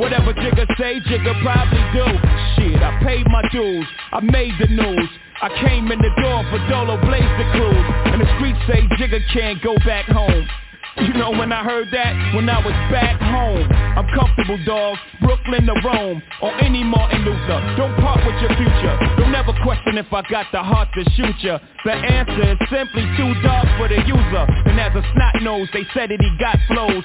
Whatever Jigga say, Jigga probably do. Shit, I paid my dues, I made the news. I came in the door for Dolo Blaze the cruise And the streets say Jigga can't go back home. You know when I heard that, when I was back home I'm comfortable dog, Brooklyn to Rome Or any Martin Luther, don't part with your future. Don't ever question if I got the heart to shoot ya. The answer is simply too dark for the user. And as a snot nose, they said that he got flows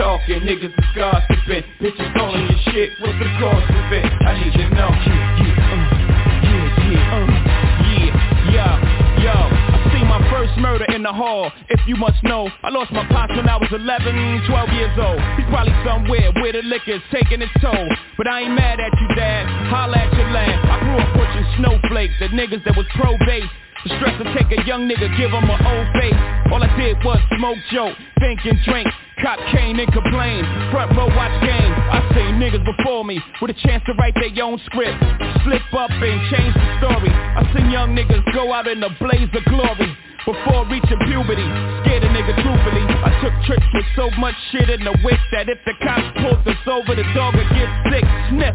talking, niggas is gossiping Bitches all in your shit, what's the cause of it? I need to know. Yeah, yeah, uh, yeah, yeah, yo. I seen my first murder in the hall. If you must know I lost my pops when I was 11, 12 years old. He's probably somewhere where the liquor's taking its toll. But I ain't mad at you dad, holla at your land. I grew up pushing snowflakes. The niggas that was pro-base. The stress to take a young nigga, give him an old face. All I did was smoke, joke, think and drink Cop cane and complain, front row watch game. I seen niggas before me with a chance to write their own script. Slip up and change the story. I seen young niggas go out in a blaze of glory before reaching puberty Scared a nigga truthfully I took tricks with so much shit in the whip That if the cops pulled us over the dog would get sick. Sniff,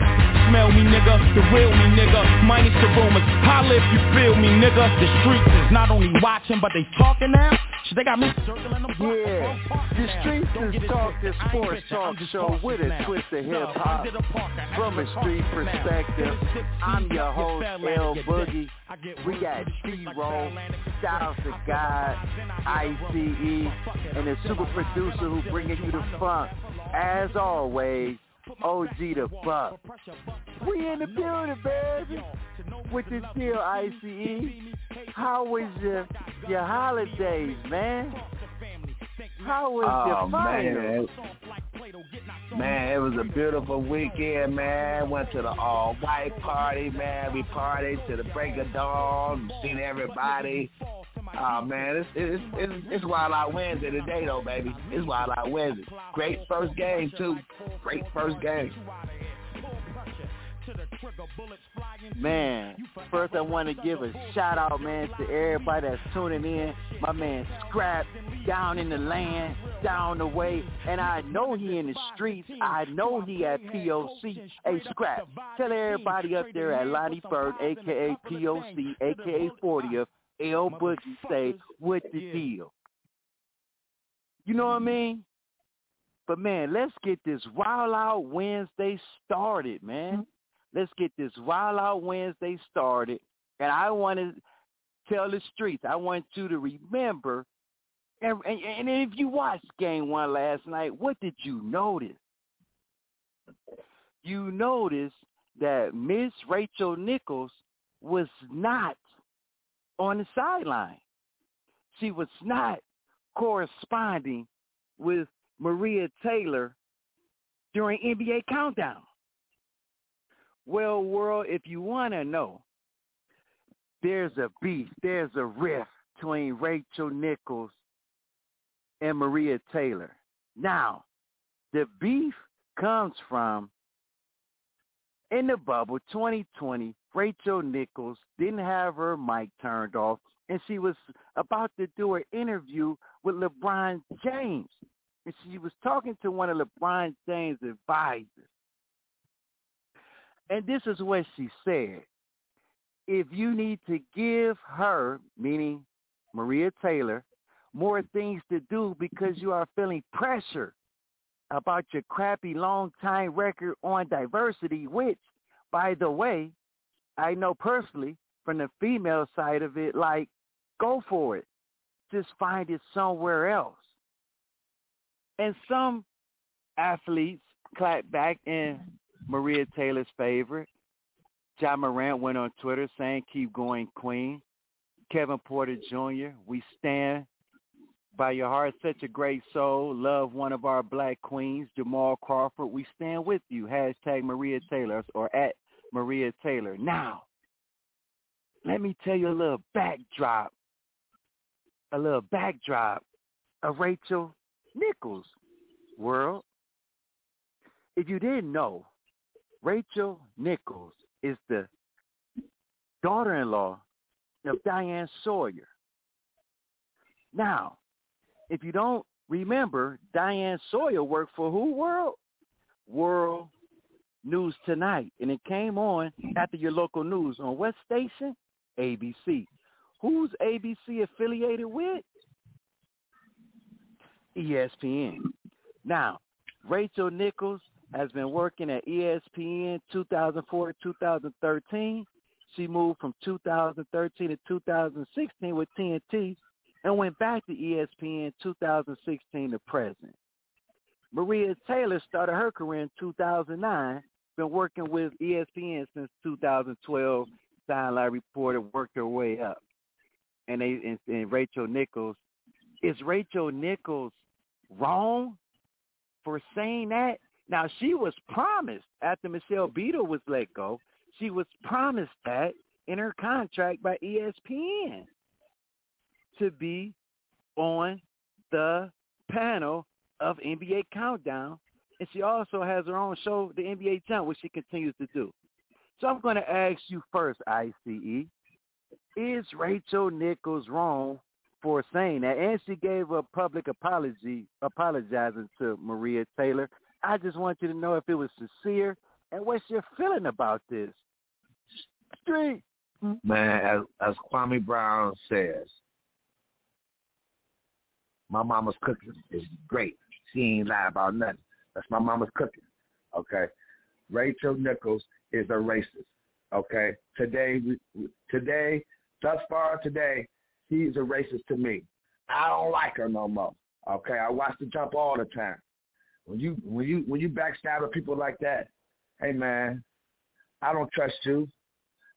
smell me nigga, the real me nigga. Minus the rumors, holla if you feel me nigga. The streets is not only watching but they talking now. Shit, they got me circling the block. Yeah, the streets is talk, the sports talk show with a twist of hip hop. from a street perspective. I'm your host, L Boogie. We got D-Roll, Styles the God, ICE, and the super producer who bringing you the funk. As always, OG the Buck. We in the building, baby. With the still ICE. How was your your holidays, man? How was Oh your finals? man, man, it was a beautiful weekend, man. Went to the all white party, man. We partied to the break of dawn, seen everybody. Oh man, it's it's it's, it's Wild Out Wednesday today though, baby. It's Wild Out Wednesday. Great first game too. Great first game. Man, first I want to give a shout out, man, to everybody that's tuning in. My man Scrap down in the land, down the way, and I know he in the streets. I know he at POC. Hey, Scrap, tell everybody up there at Lonnie Bird, aka POC, aka 40th, L Boogie, say what the deal. You know what I mm-hmm. mean? But man, let's get this Wild Out Wednesday started, man. Mm-hmm. Let's get this Wild Out Wednesday started And I want to tell the streets, I want you to remember. And, and, and if you watched game one last night, what did you notice? You noticed that Miss Rachel Nichols was not on the sideline. She was not corresponding with Maria Taylor during NBA Countdown. Well, world, if you want to know, there's a beef, there's a rift between Rachel Nichols and Maria Taylor. Now, the beef comes from in the bubble 2020, Rachel Nichols didn't have her mic turned off, and she was about to do an interview with LeBron James. And she was talking to one of LeBron James' advisors. And this is what she said. If you need to give her, meaning Maria Taylor, more things to do because you are feeling pressure about your crappy long time record on diversity, which, by the way, I know personally from the female side of it, like, go for it. Just find it somewhere else. And some athletes clapped back in Maria Taylor's favor. Ja Morant went on Twitter saying, keep going, queen. Kevin Porter Jr., we stand by your heart, such a great soul. Love one of our black queens, Jamal Crawford. We stand with you. Hashtag Maria Taylor or at Maria Taylor. Now, let me tell you a little backdrop, a little backdrop of Rachel Nichols world. If you didn't know, Rachel Nichols is the daughter-in-law of Diane Sawyer. Now, if you don't remember, Diane Sawyer worked for who world? World News Tonight. And it came on after your local news on what station? ABC. Who's ABC affiliated with? ESPN. Now, Rachel Nichols has been working at ESPN 2004 to 2013. She moved from 2013 to 2016 with TNT and went back to ESPN 2016 to present. Maria Taylor started her career in 2009, been working with ESPN since 2012, sideline reporter, worked her way up. And, they, and, and Rachel Nichols, is Rachel Nichols wrong for saying that? Now, she was promised after Michelle Beadle was let go, she was promised that in her contract by ESPN to be on the panel of NBA Countdown. And she also has her own show, the NBA Jump, which she continues to do. So I'm going to ask you first, ICE. Is Rachel Nichols wrong for saying that, and she gave a public apology, apologizing to Maria Taylor. I just want you to know if it was sincere and what's your feeling about this. Street. Man, as, as Kwame Brown says, my mama's cooking is great. She ain't lie about nothing. That's my mama's cooking. Okay. Rachel Nichols is a racist. Okay. Today, today, thus far today, She's a racist to me. I don't like her no more. Okay, I watch the jump all the time. When you when you when you backstab people like that, hey man, I don't trust you.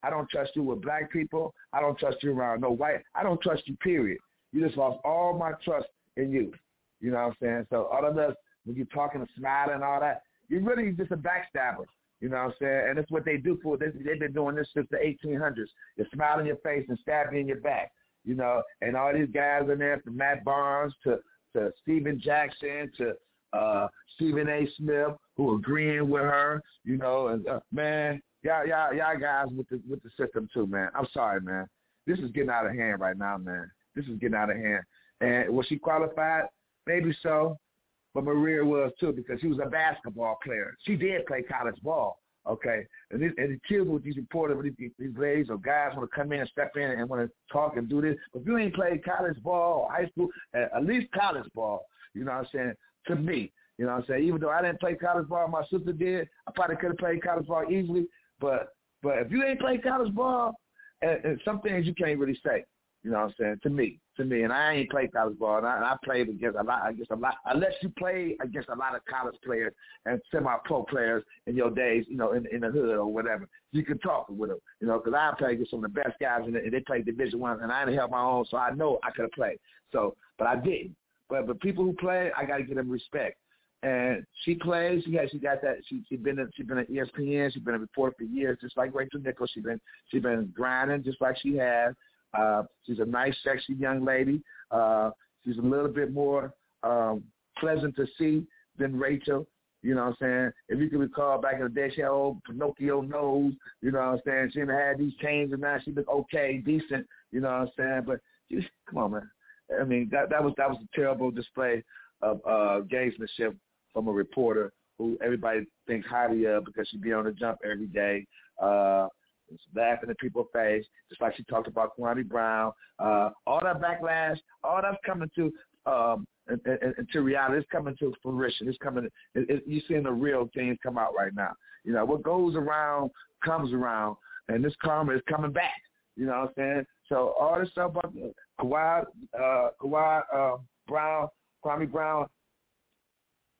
I don't trust you with black people. I don't trust you around no white. I don't trust you. Period. You just lost all my trust in you. You know what I'm saying? So all of this, when you're talking and smiling and all that, you're really just a backstabber. You know what I'm saying? And that's what they do for. They, they've been doing this since the 1800s. They smile in your face and stab you in your back you know, and all these guys in there from Matt Barnes to to Stephen Jackson to uh Stephen A. Smith who agreeing with her, you know, and uh, man, y'all y'all y'all guys with the with the system too, man. I'm sorry, man. This is getting out of hand right now, man. This is getting out of hand. And was she qualified? Maybe so. But Maria was too because she was a basketball player. She did play college ball. Okay, and, this, and it kills with these reporters, these, these ladies or guys want to come in and step in and want to talk and do this. But if you ain't played college ball or high school, at least college ball, you know what I'm saying? To me, you know what I'm saying? Even though I didn't play college ball, my sister did. I probably could have played college ball easily. But but if you ain't played college ball, and, and some things you can't really say. You know what I'm saying? To me, to me, and I ain't played college ball, and I, and I played against a lot, against a lot. Unless you play against a lot of college players and semi-pro players in your days, you know, in, in the hood or whatever, you can talk with them. You know, because I played against some of the best guys, and they played Division One, and I didn't have my own, so I know I could have played. So, but I didn't. But but people who play, I got to give them respect. And she plays. She has. She got that. She she been. She been at ESPN. She's been a reporter for years, just like Rachel Nichols. She been. She been grinding just like she has. Uh, she's a nice, sexy young lady. Uh, she's a little bit more um, pleasant to see than Rachel. You know what I'm saying? If you can recall back in the day, she had old Pinocchio nose. You know what I'm saying? She didn't have these chains, and now she look okay, decent. You know what I'm saying? But just come on, man. I mean, that that was that was a terrible display of uh, gamesmanship from a reporter who everybody thinks highly of because she'd be on the jump every day. Uh, laughing in people's face, just like she talked about Kwame Brown. Uh, all that backlash, all that's coming to um, and, and, and to reality. It's coming to fruition. It's coming. It, it, you're seeing the real things come out right now. You know what goes around comes around, and this karma is coming back. You know what I'm saying? So all this stuff about Kawhi, uh, Kawhi uh, Brown, Kwame Brown,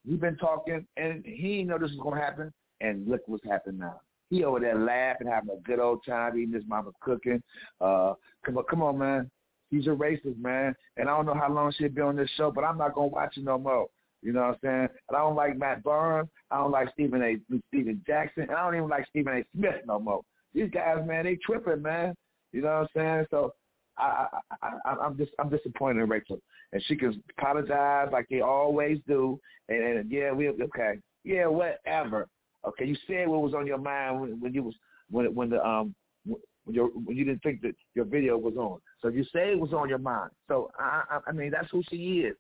we've been talking, and he know this going to happen, and look what's happened now. He over there laughing, having a good old time, eating his mama cooking. Uh, come on, come on, man. He's a racist, man. And I don't know how long she'll be on this show, but I'm not gonna watch it no more. You know what I'm saying? And I don't like Matt Barnes. I don't like Stephen A. Stephen Jackson. And I don't even like Stephen A. Smith no more. These guys, man, they tripping, man. You know what I'm saying? So I, I, I, I'm just I'm disappointed in Rachel, and she can apologize like they always do. And, and yeah, we okay, yeah, whatever. Okay, you said what was on your mind when, when you was when when the um when you when you didn't think that your video was on. So you say it was on your mind. So I I, I mean that's who she is.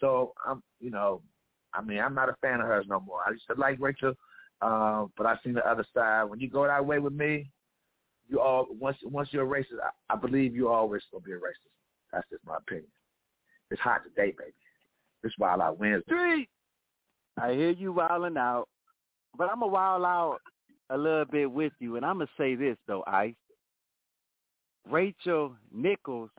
So I'm you know I mean I'm not a fan of hers no more. I used to like Rachel, uh, but I seen the other side. When you go that way with me, you all once once you're a racist, I, I believe you always gonna be a racist. That's just my opinion. It's hot today, baby. It's wild out Wednesday. I hear you wilding out, but I'm a wild out a little bit with you, and I'm gonna say this though, Ice. Rachel Nichols,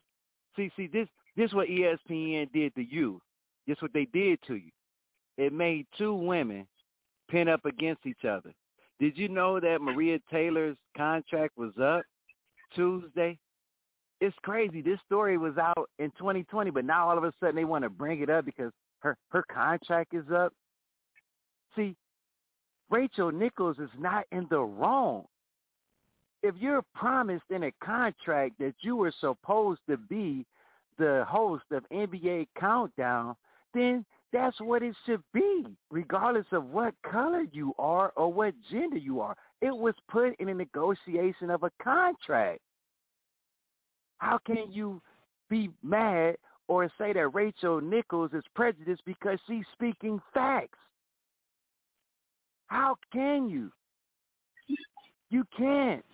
see, see this this what ESPN did to you. This what they did to you. It made two women pin up against each other. Did you know that Maria Taylor's contract was up Tuesday? It's crazy. This story was out in 2020, but now all of a sudden they want to bring it up because her her contract is up. See, Rachel Nichols is not in the wrong. If you're promised in a contract that you were supposed to be the host of NBA Countdown, then that's what it should be, regardless of what color you are or what gender you are. It was put in a negotiation of a contract. How can you be mad or say that Rachel Nichols is prejudiced because she's speaking facts? How can you? You can't.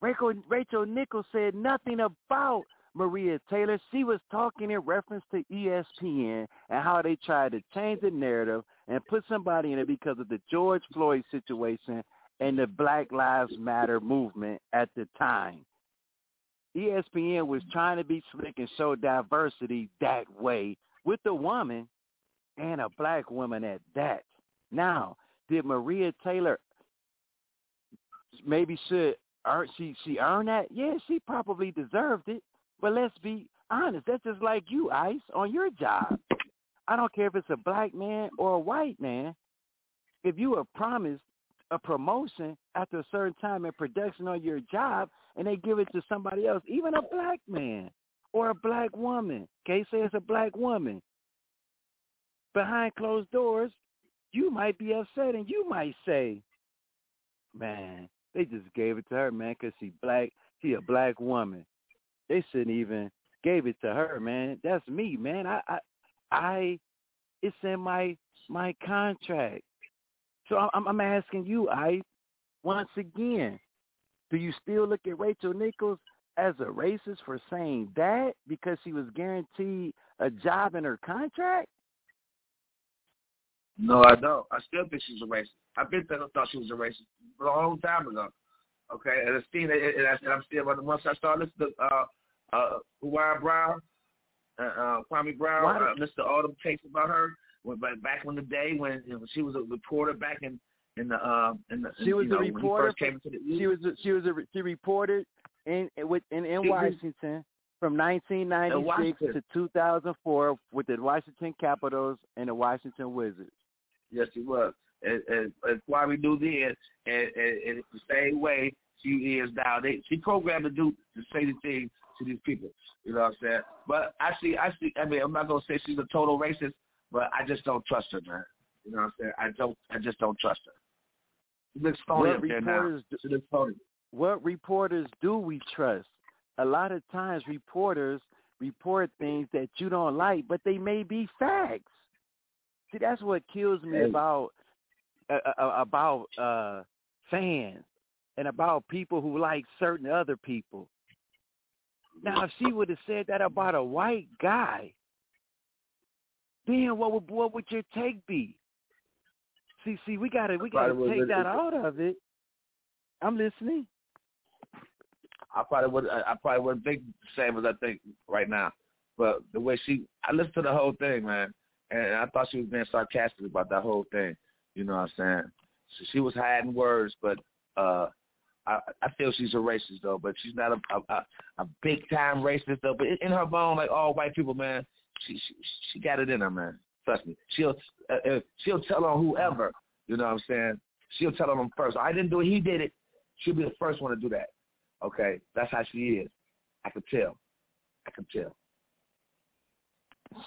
Rachel, Rachel Nichols said nothing about Maria Taylor. She was talking in reference to ESPN and how they tried to change the narrative and put somebody in it because of the George Floyd situation and the Black Lives Matter movement at the time. ESPN was trying to be slick and show diversity that way with a woman and a black woman at that. Now, did Maria Taylor maybe should earn she she earned that? Yeah, she probably deserved it. But let's be honest, that's just like you, Ice, on your job. I don't care if it's a black man or a white man. If you are promised a promotion after a certain time in production on your job and they give it to somebody else, even a black man or a black woman, okay, say it's a black woman, behind closed doors, you might be upset and you might say, man, they just gave it to her, man, because she black, she a black woman. They shouldn't even gave it to her, man. That's me, man. I, I, I it's in my my contract. So I'm, I'm asking you, I once again, do you still look at Rachel Nichols as a racist for saying that because she was guaranteed a job in her contract? No, I don't. I still think she's a racist. I've been thought she was a racist a long time ago. Okay, and it's seen, it, and, I, am still, but the once I started listening to uh, uh, Uwaya Brown, uh, uh, Kwame Brown, uh, Mr. Autumn takes about her, when, back in the day when you know, she was a reporter back in in the uh, in the she was you know, a reporter. From, she was a, she was a she reported in with in, in Washington from 1996 to 2004 with the Washington Capitals and the Washington Wizards. Yes, she was. And, and, and why we do this, and, and, and it's the same way she is now. They, she programmed to do the same thing to these people. You know what I'm saying? But I see, I see. I mean, I'm not gonna say she's a total racist, but I just don't trust her, man. You know what I'm saying? I don't. I just don't trust her. She looks phony up there now. She looks phony. What reporters do we trust? A lot of times, reporters report things that you don't like, but they may be facts. See, that's what kills me about uh, uh, about uh, fans and about people who like certain other people. Now, if she would have said that about a white guy, then what would what would your take be? See, see, we gotta we gotta take that out of it. I'm listening. I probably would I probably wouldn't think the same as I think right now. But the way she I listened to the whole thing, man, and I thought she was being sarcastic about that whole thing. You know what I'm saying? So she was hiding words, but uh I, I feel she's a racist though, but she's not a a, a big time racist though. But in her bone, like all white people, man, she she, she got it in her, man. Trust me. She'll uh, uh, she'll tell on whoever. You know what I'm saying? She'll tell on them first. I didn't do it. He did it. She'll be the first one to do that. Okay, that's how she is. I can tell. I can tell.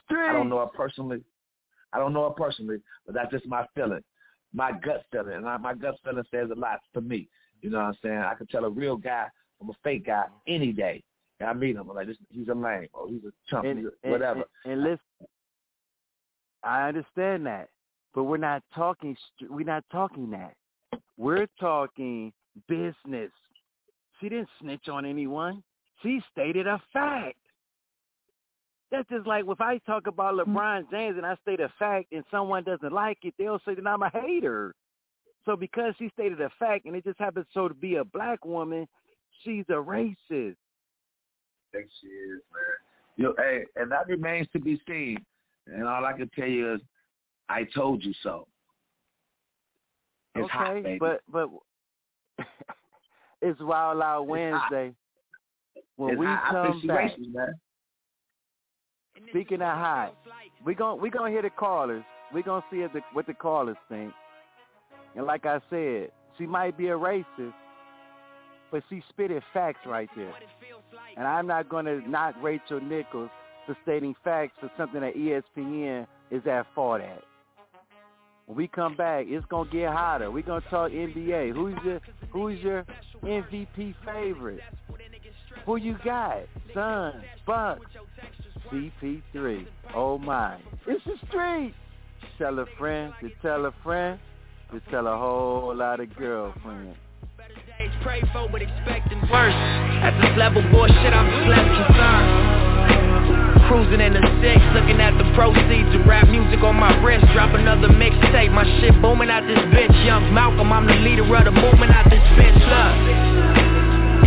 Straight. I don't know her personally. I don't know her personally, but that's just my feeling, my gut feeling, and I, my gut feeling says a lot for me. You know what I'm saying? I can tell a real guy from a fake guy any day. And I meet him, I'm like, this, he's a lame, or he's a chump, and, he's whatever. And, and listen, I understand that, but we're not talking. We're not talking that. We're talking business. She didn't snitch on anyone. She stated a fact. That's just like if I talk about mm. LeBron James and I state a fact and someone doesn't like it, they'll say that I'm a hater. So because she stated a fact and it just happens so to be a black woman, she's a racist. I think she is, man. You know, hey, and that remains to be seen. And all I can tell you is, I told you so. It's okay, hot, baby. but but it's Wild Out Wednesday. When it's we hot. come back, racist, man. Speaking of hot, we gonna we gonna hear the callers. We're gonna see the, what the callers think. And like I said, she might be a racist, but she spitted facts right there. And I'm not going to knock Rachel Nichols for stating facts for something that ESPN is at fault at. When we come back, it's gonna get hotter. We're gonna talk NBA. Who's your Who's your MVP favorite? Who you got? Suns, Bucks, CP3. Oh my, it's the street. Tell a friend to tell a friend to tell a whole lot of girlfriends. Pray for but expecting worse. At this level, bullshit, I'm just less concerned. Cruising in the six, looking at the proceeds of rap music on my wrist. Drop another mixtape, my shit booming out this bitch. Young Malcolm, I'm the leader of the movement out this bitch. Look,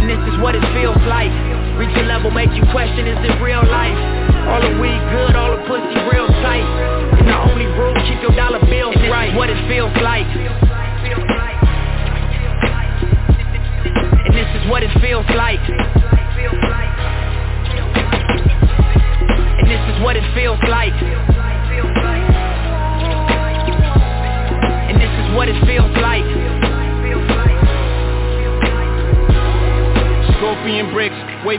and this is what it feels like. Reach a level, make you question, is it real life? All the weed good, all the pussy real tight. And the only rule, keep your dollar bills right. what it feels like. And this is what it feels like. And this is what it feels like. And this is what it feels like. Scorpion bricks Way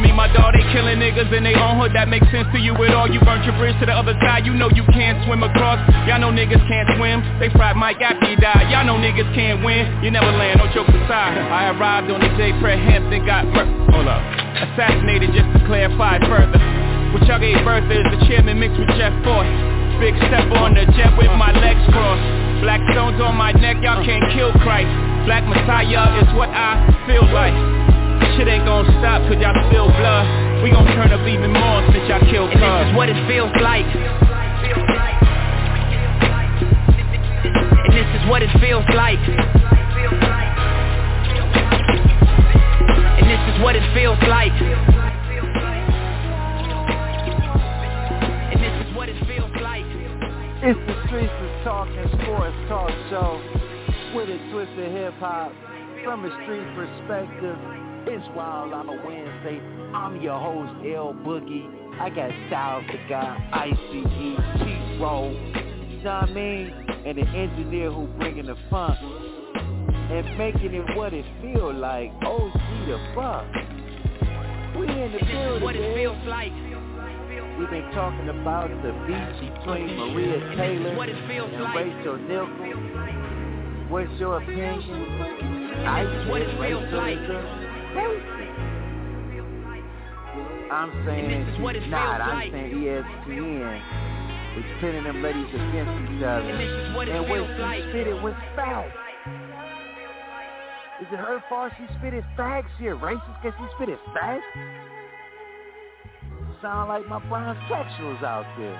me, my dog, they killing niggas in they own hood, that makes sense to you at all. You burnt your bridge to the other side, you know you can't swim across. Y'all know niggas can't swim, they fried Mike after he died. Y'all know niggas can't win, you never land, no jokes aside. I arrived on the day Hampton got murdered. Hold up. Assassinated just to clarify further. What y'all gave birth is the chairman mixed with Jeff Fort. Big step on the jet with my legs crossed. Black stones on my neck, y'all can't kill Christ. Black Messiah is what I feel like. Shit ain't gonna stop cause y'all spill blood. We gon' turn up even more since y'all kill cuz And this is what it feels like. And this is what it feels like. And this is what it feels like. And this is what it feels like. It's the Streets of Talking Sports Talk Show With a twist of hip-hop From a street perspective it's Wild on a Wednesday. I'm your host, L Boogie. I got Styles the guy, ICE, T-Roll, you know what I mean? And the engineer who bringing the funk and making it what it feel like. Oh, OG the fuck. We in the building, what it feels like. We've been talking about the beat between Maria Taylor what it feels and like. Rachel Nichols. What's your opinion? I what it feels like. I'm saying she's not. I'm like. saying ESPN is pitting them ladies against each other. And, what and when she like. spit it was foul. Is it her fault she spit it facts? She a racist because she spit it facts? Sound like my transsexuals out there.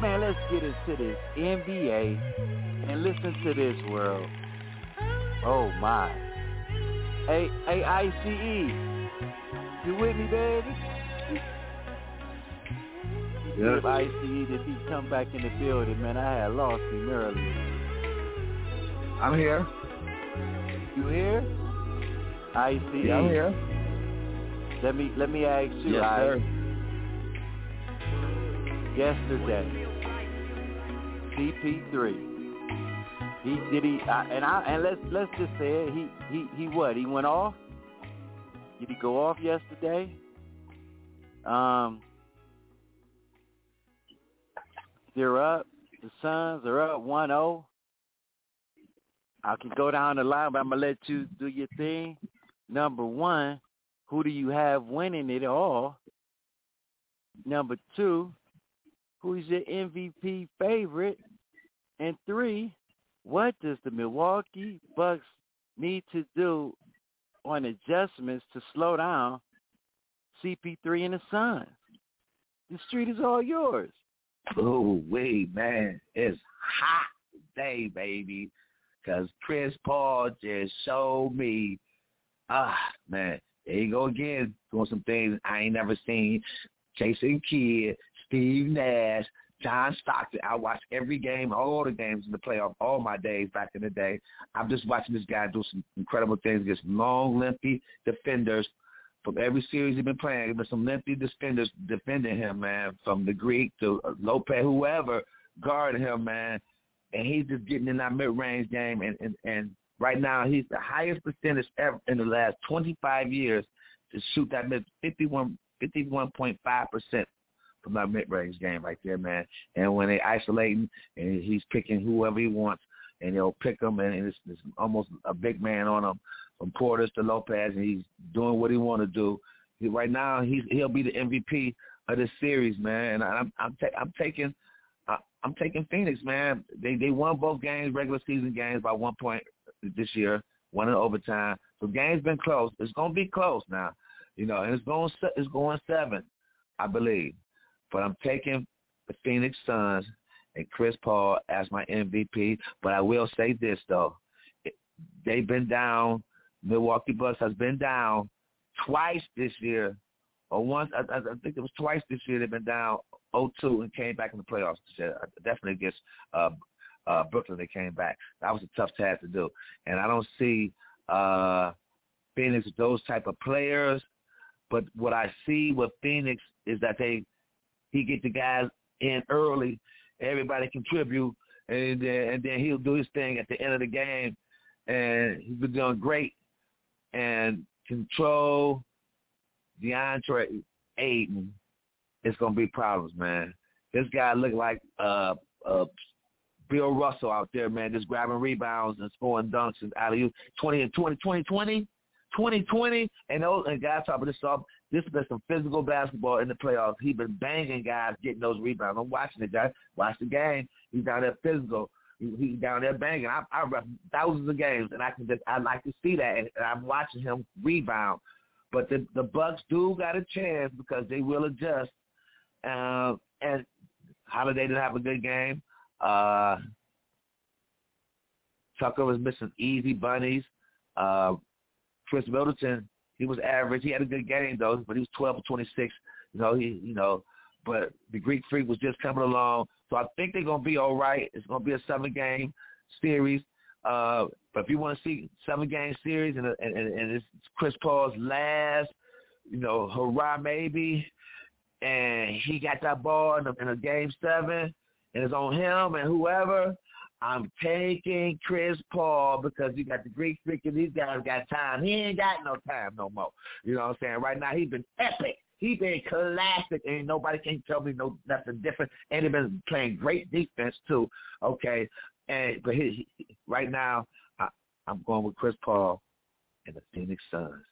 Man, let's get into this NBA and listen to this world. Oh my. A A I C E. You with me, baby? Yeah. If I see that he come back in the building, man, I had lost him earlier. I'm here. You here? I see. Yeah, I'm here. Let me let me ask you. Yes, I, sir. Yesterday, CP3 he did he and I and let's let's just say it. He he he what? He went off. Did he go off yesterday? Um, they're up. The Suns are up 1-0. I can go down the line, but I'm gonna let you do your thing. Number one, who do you have winning it all? Number two, who's your MVP favorite? And three, what does the Milwaukee Bucks need to do on adjustments to slow down CP3 and the Suns? The street is all yours. Oh, wait, man. It's hot day, baby. Because Chris Paul just showed me, ah, man, there you go again, doing some things I ain't never seen. Jason Kidd, Steve Nash, John Stockton. I watch every game, all the games in the playoff, all my days back in the day. I'm just watching this guy do some incredible things against long, lengthy defenders. From every series he's been playing, there's some lengthy defenders defending him, man. From the Greek to Lopez, whoever guarding him, man. And he's just getting in that mid-range game. And, and, and right now, he's the highest percentage ever in the last 25 years to shoot that mid 51, 51.5 percent from that mid-range game right there, man. And when they isolating and he's picking whoever he wants, and he'll pick them, and it's, it's almost a big man on him from Portis to Lopez, and he's doing what he want to do. He, right now, he's he'll be the MVP of this series, man. And I'm I'm, ta- I'm taking I, I'm taking Phoenix, man. They they won both games, regular season games, by one point this year, one in overtime. So game's been close. It's gonna be close now, you know, and it's going it's going seven, I believe. But I'm taking the Phoenix Suns and Chris Paul as my MVP. But I will say this though, they've been down. Milwaukee Bucks has been down twice this year, or once. I, I think it was twice this year. They've been down 0-2 and came back in the playoffs. Definitely against uh, uh, Brooklyn, they came back. That was a tough task to do, and I don't see uh, Phoenix those type of players. But what I see with Phoenix is that they he get the guys in early, everybody contribute, and then and then he'll do his thing at the end of the game, and he's been doing great and control DeAndre Ayton, it's gonna be problems, man. This guy look like uh uh Bill Russell out there, man, just grabbing rebounds and scoring dunks and out of you. Twenty and 20, 2020, 2020, and those and guys talking this stuff. This has been some physical basketball in the playoffs. He's been banging guys, getting those rebounds. I'm watching it, guys. Watch the game. He's down there physical. He, he's down there banging. I, I ref thousands of games, and I can just I like to see that, and, and I'm watching him rebound. But the the Bucks do got a chance because they will adjust. Uh, and Holiday didn't have a good game. Uh, Tucker was missing easy bunnies. Uh, Khris Middleton, he was average. He had a good game though, but he was 12 or 26. You know, he, you know, but the Greek Freak was just coming along. So I think they're gonna be all right. It's gonna be a seven game series. Uh, but if you want to see seven game series and and, and it's Chris Paul's last, you know, hurrah maybe, and he got that ball in a, in a game seven, and it's on him and whoever. I'm taking Chris Paul because you got the Greek freak and these guys got time. He ain't got no time no more. You know what I'm saying? Right now he's been epic. He's been classic, and nobody can tell me no nothing different. And he's been playing great defense too. Okay, and but he, he, right now I, I'm going with Chris Paul and the Phoenix Suns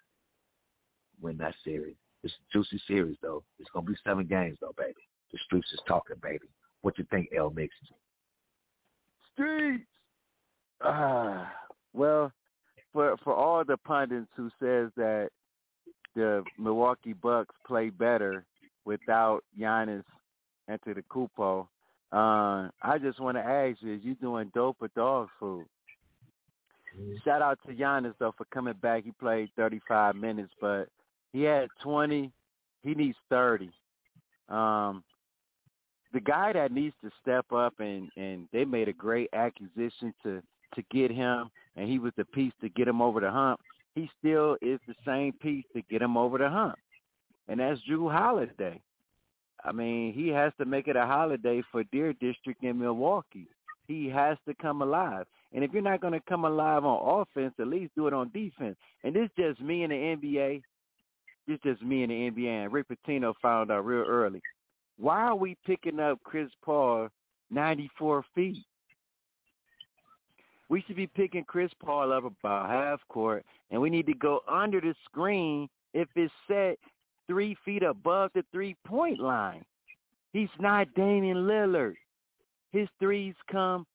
win that series. It's a juicy series though. It's gonna be seven games though, baby. The streets is talking, baby. What you think, L Mix? Streets. Ah, well, for for all the pundits who says that the Milwaukee Bucks play better without Giannis Antetokounmpo, uh, I just want to ask you: Is you doing dope or dog food? Shout out to Giannis though for coming back. He played 35 minutes, but he had 20. He needs 30. Um, the guy that needs to step up and and they made a great acquisition to to get him, and he was the piece to get him over the hump. He still is the same piece to get him over the hump, and that's Jrue Holiday. I mean, he has to make it a holiday for Deer District in Milwaukee. He has to come alive. And if you're not going to come alive on offense, at least do it on defense. And this just me in the NBA. This just me in the NBA. And Rick Pitino found out real early. Why are we picking up Chris Paul 94 feet? We should be picking Chris Paul up about half court, and we need to go under the screen if it's set three feet above the three-point line. He's not Damian Lillard. His threes come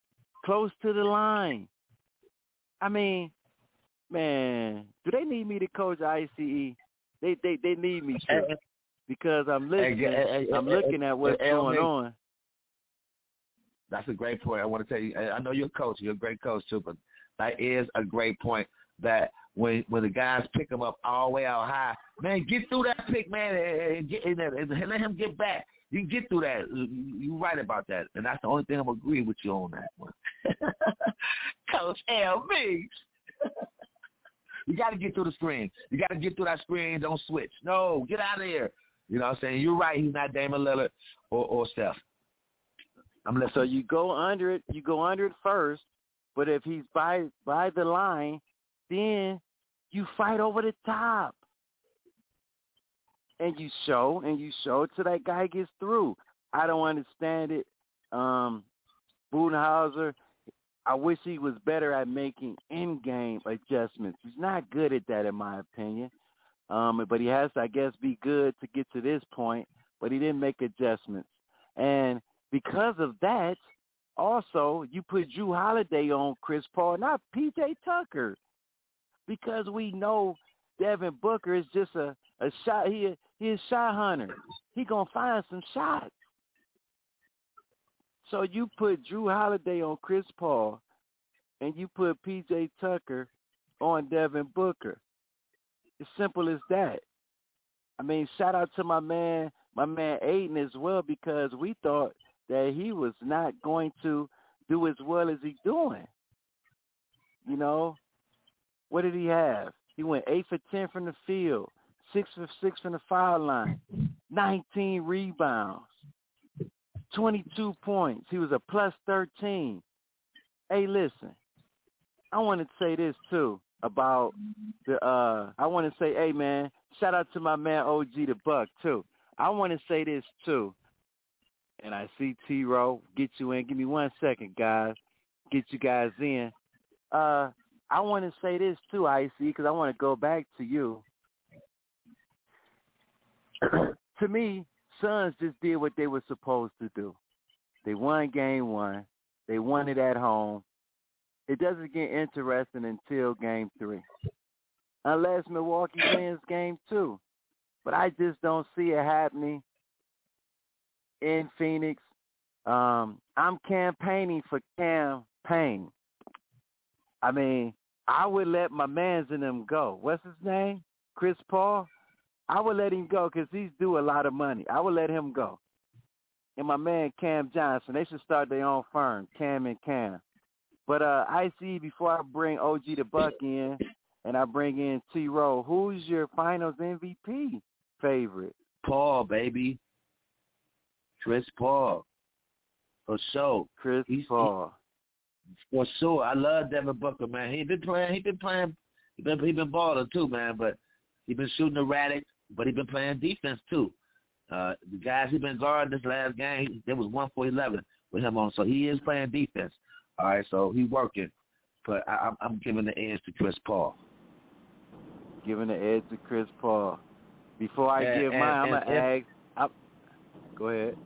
close to the line. I mean, man, do they need me to coach ICE? They they they need me to because I'm listening. I'm looking at what's going on. That's a great point. I want to tell you. I know you're a coach. You're a great coach too, but that is a great point. That when when the guys pick him up all the way out high, man, get through that pick, man, and, get, and let him get back. You can get through that. You're right about that, and that's the only thing I'm agree with you on that one. Coach L. Meeks. you got to get through the screen. You got to get through that screen. Don't switch. No, get out of there. You know what I'm saying? You're right. He's not Damian Lillard or, or Steph. I'm listening. So you go under it. You go under it first. But if he's by by the line, then you fight over the top. And you show and you show till that guy gets through. I don't understand it. Um Budenholzer, I wish he was better at making in game adjustments. He's not good at that in my opinion. Um, but he has to, I guess, be good to get to this point. But he didn't make adjustments, and because of that, also you put Jrue Holiday on Chris Paul, not PJ Tucker, because we know Devin Booker is just a a shot. He he is shot hunter. He gonna find some shots. So you put Jrue Holiday on Chris Paul, and you put PJ Tucker on Devin Booker. As simple as that. I mean, shout out to my man, my man Ayton as well, because we thought that he was not going to do as well as he's doing. You know, what did he have? He went eight for ten from the field, six for six from the foul line, nineteen rebounds, twenty-two points. He was a plus thirteen. Hey, listen, I want to say this too about the uh I want to say, hey man, shout out to my man OG the Buck too. I want to say this too, and I see T Row get you in. Give me one second, guys. Get you guys in. Uh, I want to say this too, IC, because I want to go back to you. to me, Suns just did what they were supposed to do. They won game one. They won it at home. It doesn't get interesting until game three. Unless Milwaukee wins game two. But I just don't see it happening in Phoenix. Um, I'm campaigning for Cam Payne. I mean, I would let my mans in them go. What's his name? Chris Paul? I would let him go because he's due a lot of money. I would let him go. And my man Cam Johnson, they should start their own firm, Cam and Cam. But uh, I see before I bring OG the Buck in and I bring in T Row, who's your finals MVP favorite? Paul, baby. Chris Paul. For sure. Chris He's, Paul. He, for sure. I love Devin Booker, man. He been playing he been playing he been he been balling too, man, but he been shooting erratic, but he been playing defense too. Uh the guys he been guarding this last game, there was one for eleven with him on. So he is playing defense. All right, so he working. But I, I'm, I'm giving the edge to Chris Paul. Giving the edge to Chris Paul. Before I And- give and- mine, I'm gonna ask. I, go ahead.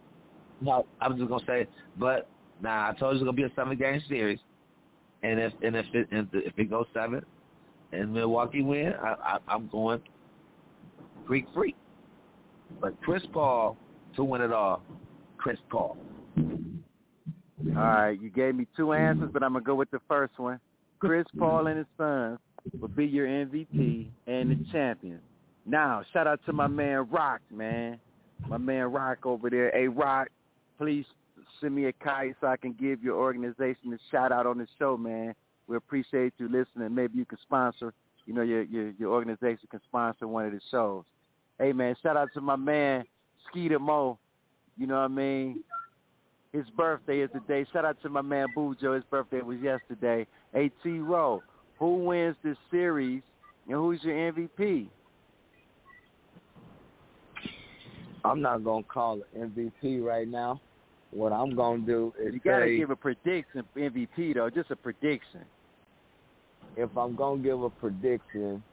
No, I was just gonna say, but nah, I told you it's gonna be a seven game series, and if and if it and if it goes seven, and Milwaukee win, I, I I'm going Greek freak. But Chris Paul to win it all, Chris Paul. All right, you gave me two answers, but I'm gonna go with the first one. Chris Paul and his sons will be your MVP and the champion. Now, shout out to my man Rock, man. My man Rock over there. Hey Rock, please send me a kite so I can give your organization a shout out on the show, man. We appreciate you listening. Maybe you can sponsor, you know, your your your organization can sponsor one of the shows. Hey man, shout out to my man Skeeter Mo. You know what I mean? His birthday is today. Shout out to my man Bujo. His birthday was yesterday. AT Row. Who wins this series and who's your MVP? I'm not gonna call it MVP right now. What I'm gonna do is You gotta say give a prediction for MVP though, just a prediction. if I'm gonna give a prediction,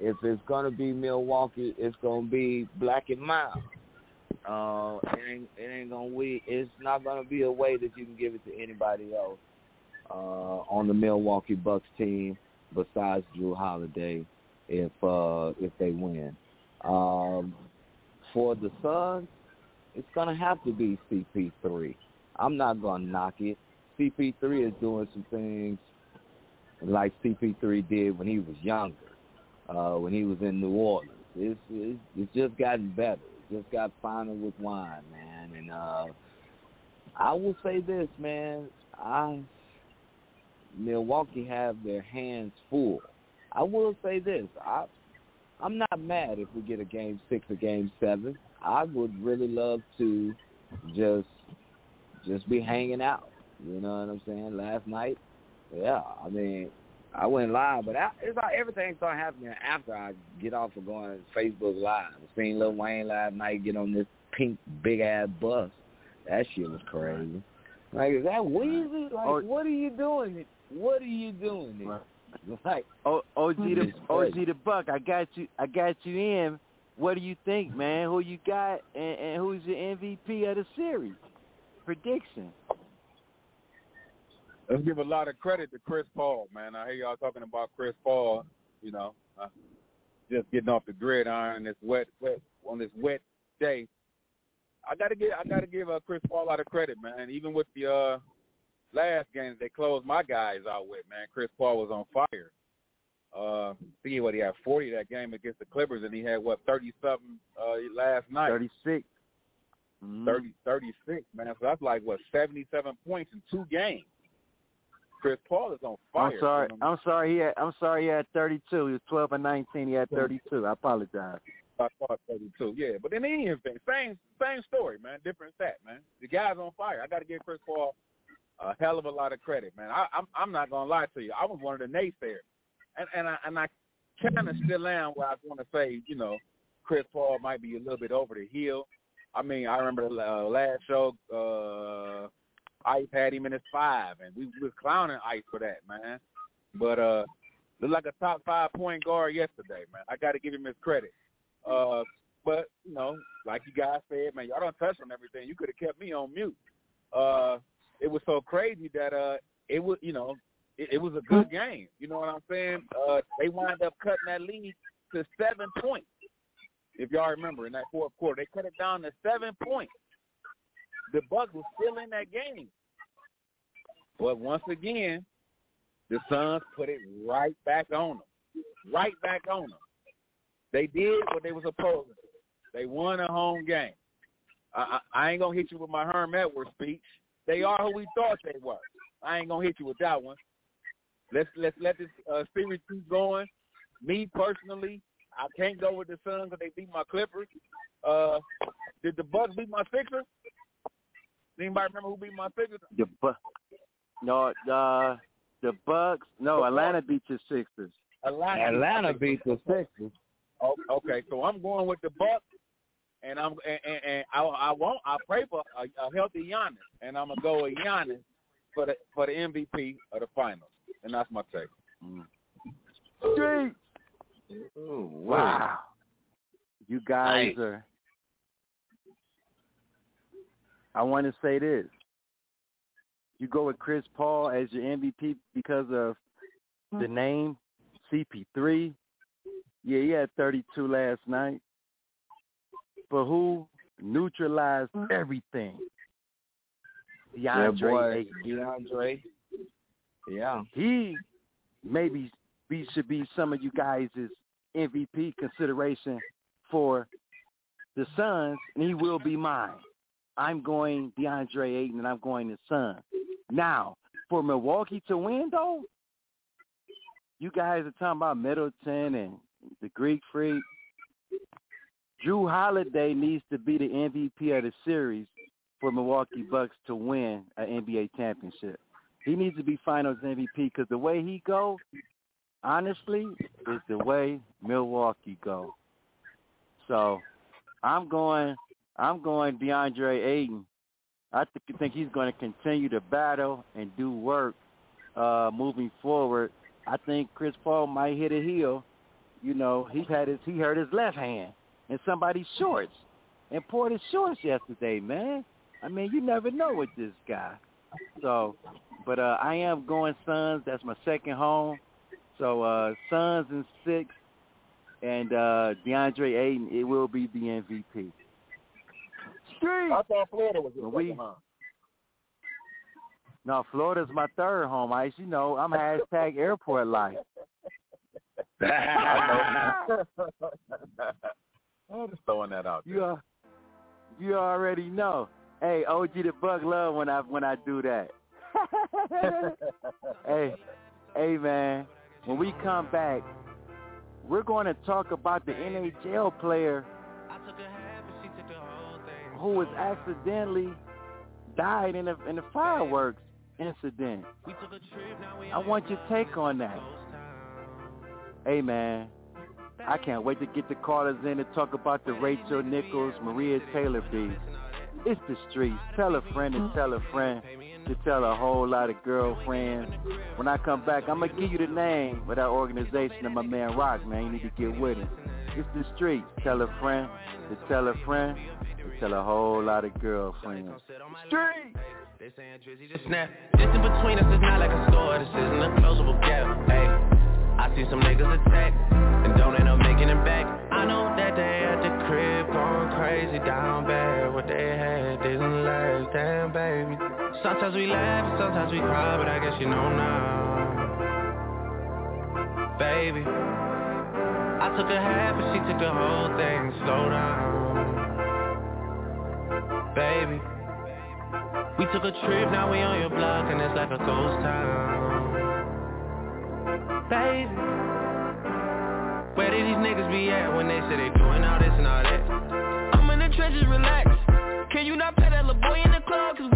if it's gonna be Milwaukee, it's gonna be black and mild. Uh, it ain't it ain't gonna we it's not gonna be a way that you can give it to anybody else uh, on the Milwaukee Bucks team besides Jrue Holiday if uh, if they win. Um, for the Suns, it's gonna have to be CP3. I'm not gonna knock it. CP3 is doing some things like CP3 did when he was younger, uh, when he was in New Orleans. It's, it's it's just gotten better. Just got finer with wine, man. And uh, I will say this, man. I Milwaukee have their hands full. I will say this. I I'm not mad if we get a game six or game seven. I would really love to just just be hanging out. You know what I'm saying? Last night, yeah. I mean, I went live, but I, it's all, everything started happening after I get off of going Facebook Live. I seen Lil Wayne last night get on this pink big ass bus. That shit was crazy. Like, is that Weezy? Like, Oh. what are you doing? What are you doing? Like, O- OG the OG the Buck, I got you I got you in. What do you think, man? Who you got and, and who's your MVP of the series? Prediction. Let's give a lot of credit to Chris Paul, man. I hear y'all talking about Chris Paul, you know, uh, just getting off the gridiron this wet, wet on this wet day. I gotta give I gotta give uh, Chris Paul a lot of credit, man. Even with the uh, last games they closed my guys out with, man. Chris Paul was on fire. Uh, see what he had forty that game against the Clippers, and he had what thirty something uh, last night. Thirty six. Mm-hmm. 30, 36, man. So that's like what seventy seven points in two games. Chris Paul is on fire. I'm sorry. you know? I'm sorry. He had. I'm sorry. He had 32. He was 12 and 19. He had 32. I apologize. I thought 32. Yeah, but in any event, same same story, man. Different stat, man. The guy's on fire. I got to give Chris Paul a hell of a lot of credit, man. I, I'm I'm not gonna lie to you. I was one of the naysayers, and and I and I kind of still am where I want to say, you know, Chris Paul might be a little bit over the hill. I mean, I remember the uh, last show, uh, Ice had him in his five, and we was clowning Ice for that, man. But uh, looked like a top five point guard yesterday, man. I got to give him his credit. Uh, but you know, like you guys said, man, y'all don't touch on everything. You could have kept me on mute. Uh, it was so crazy that uh, it was, you know, it, it was a good game. You know what I'm saying? Uh, they wind up cutting that lead to seven points. If y'all remember, in that fourth quarter, they cut it down to seven points. The Bucks were still in that game, but once again, the Suns put it right back on them, right back on them. They did what they were supposed to. They won a home game. I, I, I ain't gonna hit you with my Herm Edwards speech. They are who we thought they were. I ain't gonna hit you with that one. Let's let's let this uh, series keep going. Me personally, I can't go with the Suns because they beat my Clippers. Uh, did the Bucks beat my Sixers? Anybody remember who beat my Sixers? The Bu- no, uh, the Bucks. No, Atlanta beat the Sixers. Atlanta, Atlanta beat the Sixers. Oh, okay, so I'm going with the Bucks, and I'm and, and, and I I won't I pray for a, a healthy Giannis, and I'm gonna go with Giannis for the for the MVP of the finals, and that's my take. Mm. Street. Ooh, Wow. You guys Nice. are. I want to say this. You go with Chris Paul as your MVP because of the mm. name CP3. Yeah, he had 32 last night. But who neutralized mm. everything? Yeah, DeAndre Ayton. DeAndre. Yeah. he maybe be should be some of you guys' MVP consideration for the Suns, and he will be mine. I'm going DeAndre Ayton, and I'm going the Suns. Now, for Milwaukee to win, though, you guys are talking about Middleton and the Greek Freak. Jrue Holiday needs to be the MVP of the series for Milwaukee Bucks to win an NBA championship. He needs to be Finals MVP because the way he go, honestly, is the way Milwaukee go. So, I'm going. I'm going DeAndre Ayton. I th- think he's going to continue to battle and do work uh, moving forward. I think Chris Paul might hit a heel. You know, he's had his he hurt his left hand in somebody's shorts and poured his shorts yesterday, man. I mean, you never know with this guy. So, but uh, I am going Suns. That's my second home. So uh, Suns and six, and uh, DeAndre Ayton. It will be the MVP. Street. I thought Florida was the Well, we- second home. No, Florida's my third home. I, You know, I'm hashtag airport life. I'm just throwing that out there. You are, you already know. Hey, OG the Buck love when I when I do that. hey, hey man, when we come back, we're going to talk about the NHL player who was accidentally died in a in a fireworks incident. I want your take on that. Hey man, I can't wait to get the callers in to talk about the Rachel Nichols, Maria Taylor beef. It's the streets. Tell a friend and tell a friend to tell a whole lot of girlfriends. When I come back, I'm gonna give you the name of that organization of my man Rock, man. You need to get with it. It's the streets. Tell a friend to tell a friend to tell a whole lot of girlfriends. Street. They saying Drizzy just snap. Distance between us is not like a store. This isn't a closable gap. Hey, I see some niggas attack and don't end up making it back. I know that they at the crib going crazy down bad. What they had didn't last, damn baby. Sometimes we laugh, sometimes we cry, but I guess you know now, baby. Took a half and she took the whole thing. Slow down, baby. We took a trip, now we on your block and it's like a ghost town Baby Where did these niggas be at when they say they doing all this and all that? I'm in the trenches, relax Can you not pet that little boy in the club cause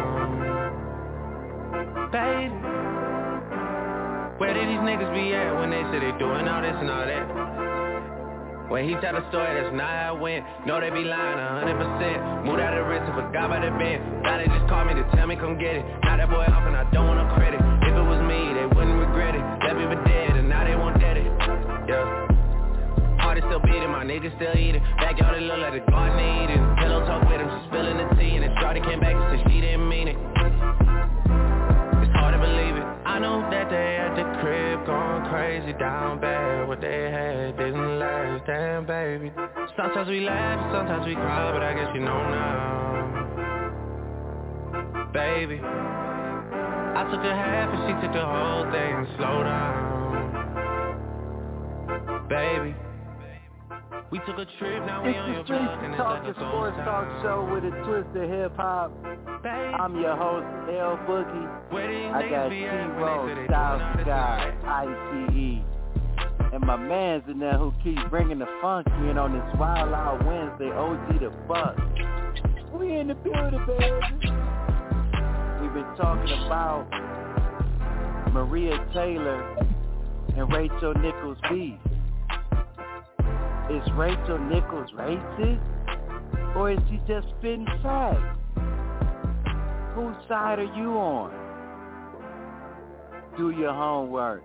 Baby. Where did these niggas be at when they say they doing all this and all that? When he tell the story, that's not how it went. No, they be lying a hundred percent. Moved out of wrist and forgot about the bed. Now they just call me to tell me come get it. Now that boy off and I don't want no credit. If it was me, they wouldn't regret it. Left me for dead and now they won't dead it. Yeah. Heart is still beating, my niggas still eating. Backyard it look like the garden eating. Pillow talk with him, she spilling the tea and then Shorty came back and said she didn't mean it. Know that they at the crib going crazy down bad. What they had didn't last, damn baby. Sometimes we laugh, sometimes we cry, but I guess you know now. Baby, I took a half and she took the whole thing. Slow down, baby. We took a trip, now we It's on the your block and it's like a Sports Talk. Show with a twist of hip hop. I'm your host, L Boogie. I got niggas be at T-Roll, South Sky, ICE. And my man's in there who keeps bringing the funk in on this Wild Out Wednesday, OG the Buck. We in the building, baby. We've been talking about Maria Taylor and Rachel Nichols beef. Is Rachel Nichols racist? Or is she just spitting facts? Whose side are you on? Do your homework.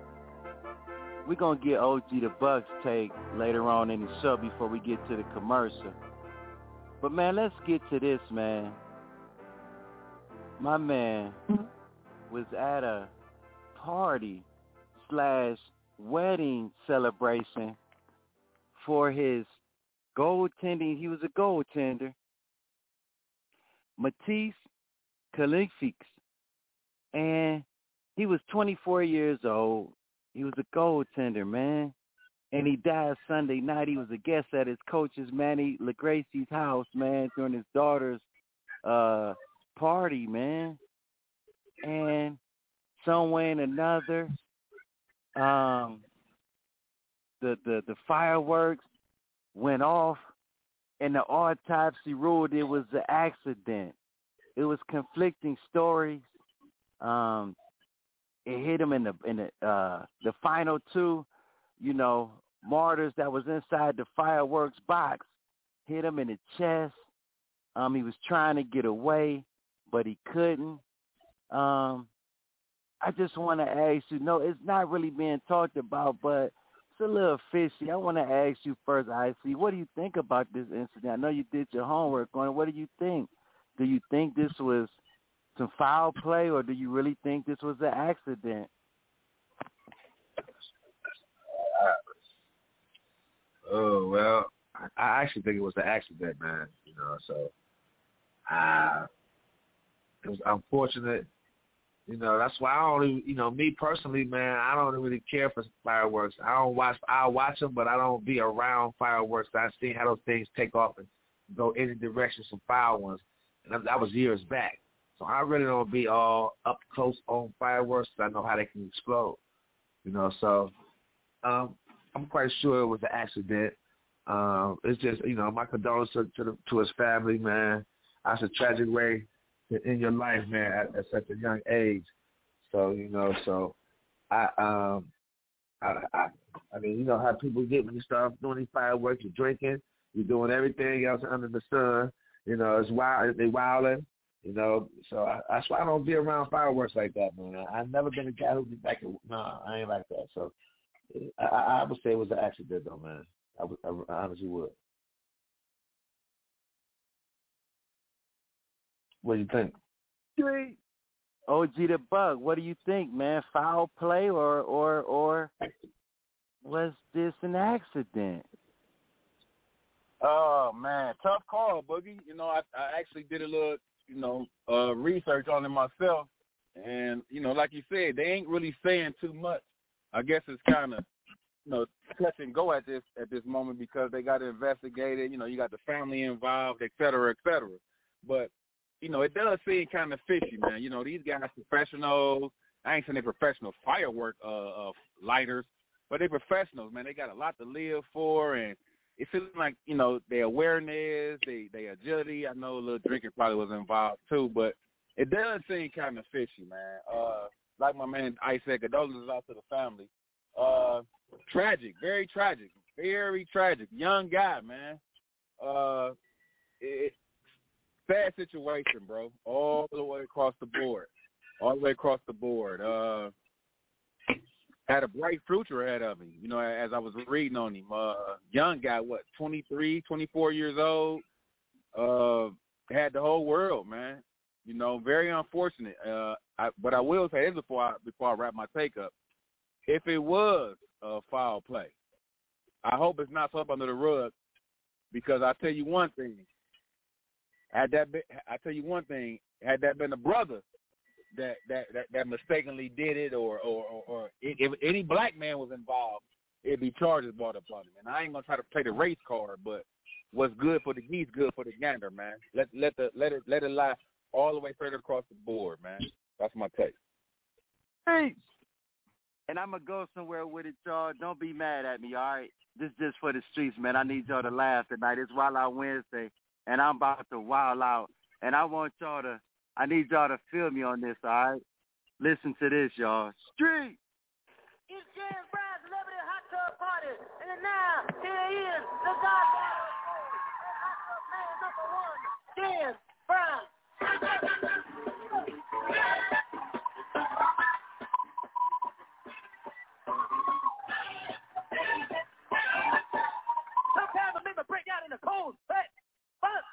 We're going to get OG the Bucks take later on in the show before we get to the commercial. But man, let's get to this, man. My man was at a party slash wedding celebration for his goaltending. He was a goaltender. Matiss Kalifix. And he was 24 years old. He was a goaltender, man. And he died Sunday night. He was a guest at his coach's Manny Legace's house, man, during his daughter's uh party, man. And some way and another, um the the the fireworks went off and the autopsy ruled it was an accident. It was conflicting stories. Um, it hit him in the in the uh, the final two, you know, mortars that was inside the fireworks box hit him in the chest. Um, he was trying to get away, but he couldn't. Um, I just want to ask you. No, it's not really being talked about, but it's a little fishy. I want to ask you first, IC. What do you think about this incident? I know you did your homework on it. What do you think? Do you think this was some foul play, or do you really think this was an accident? Oh well, I, actually think it was an accident, man. You know, so uh, it was unfortunate. You know, that's why I don't. You know, me personally, man, I don't really care for fireworks. I don't watch. I watch them, but I don't be around fireworks. I see how those things take off and go any direction. Some foul ones, and that, was years back. So I really don't be all up close on fireworks. I know how they can explode. You know, so um, I'm quite sure it was an accident. Um, it's just you know my condolences to the, to his family, man. That's a tragic way end your life, man, at, at such a young age. So you know, so I um I, I I mean you know how people get when you start doing these fireworks, you're drinking, you're doing everything else under the sun. You know, it's wild. They wilding. You know, so I, that's why I don't be around fireworks like that, man. I've never been a guy who be like, no, I ain't like that. So I, I would say it was an accident, though, man. I, I honestly would. What do you think? OG the Buck, what do you think, man? Foul play or or or was this an accident? Oh man, tough call, Boogie. You know, I I actually did a little, you know, uh research on it myself. and you know, like you said, they ain't really saying too much. I guess it's kind of you know touch and go at this at this moment because they got investigated. You know, you got the family involved, et cetera, et cetera. But you know, it does seem kind of fishy, man. You know, these guys professionals. I ain't saying they professional firework uh, uh lighters, but they professionals, man. They got a lot to live for, and it feels like you know their awareness, they their agility. I know a little drinking probably was involved too, but it does seem kind of fishy, man. Uh, like my man said, condolences out to the family. Uh, tragic, very tragic, very tragic. Young guy, man. Uh, it, sad situation, bro. All the way across the board, all the way across the board. Uh, had a bright future ahead of him. You know, as I was reading on him, uh, young guy, what, twenty three, twenty four years old. Uh, had the whole world, man. You know, very unfortunate. Uh, I, but I will say this before I before I wrap my take up. If it was a foul play, I hope it's not swept under the rug, because I tell you one thing. Had that been, I tell you one thing. Had that been a brother that that that, that mistakenly did it, or or or, or if any black man was involved, it'd be charges brought up on him. And I ain't gonna try to play the race card, but what's good for the geese, good for the gander, man. Let let the let it let it lie all the way straight across the board, man. That's my take. Hey, and I'm gonna go somewhere with it, y'all. Don't be mad at me, all right? This is just for the streets, man. I need y'all to laugh tonight. It's Wild Out Wednesday, and I'm about to wild out. And I want y'all to, I need y'all to feel me on this, all right? Listen to this, y'all. Street. It's James Brown Celebrity Hot Tub Party, and now here is the Godfather of Hot Tub Man number one, James Brown. Sometimes I make break out in the cold sweat.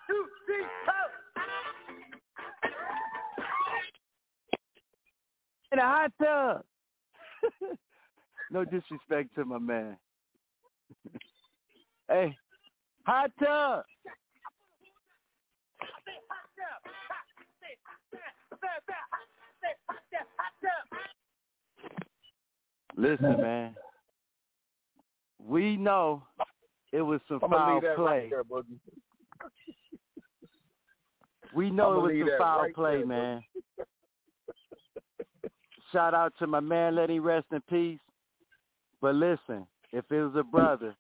One, two, three, four. In a hot tub. no disrespect to my man. hey, hot tub. Listen, man. We know it was some I'm foul play. right there, Boogie. We know it was some foul right play, there, man. Shout out to my man, let him rest in peace. But listen, if it was a brother,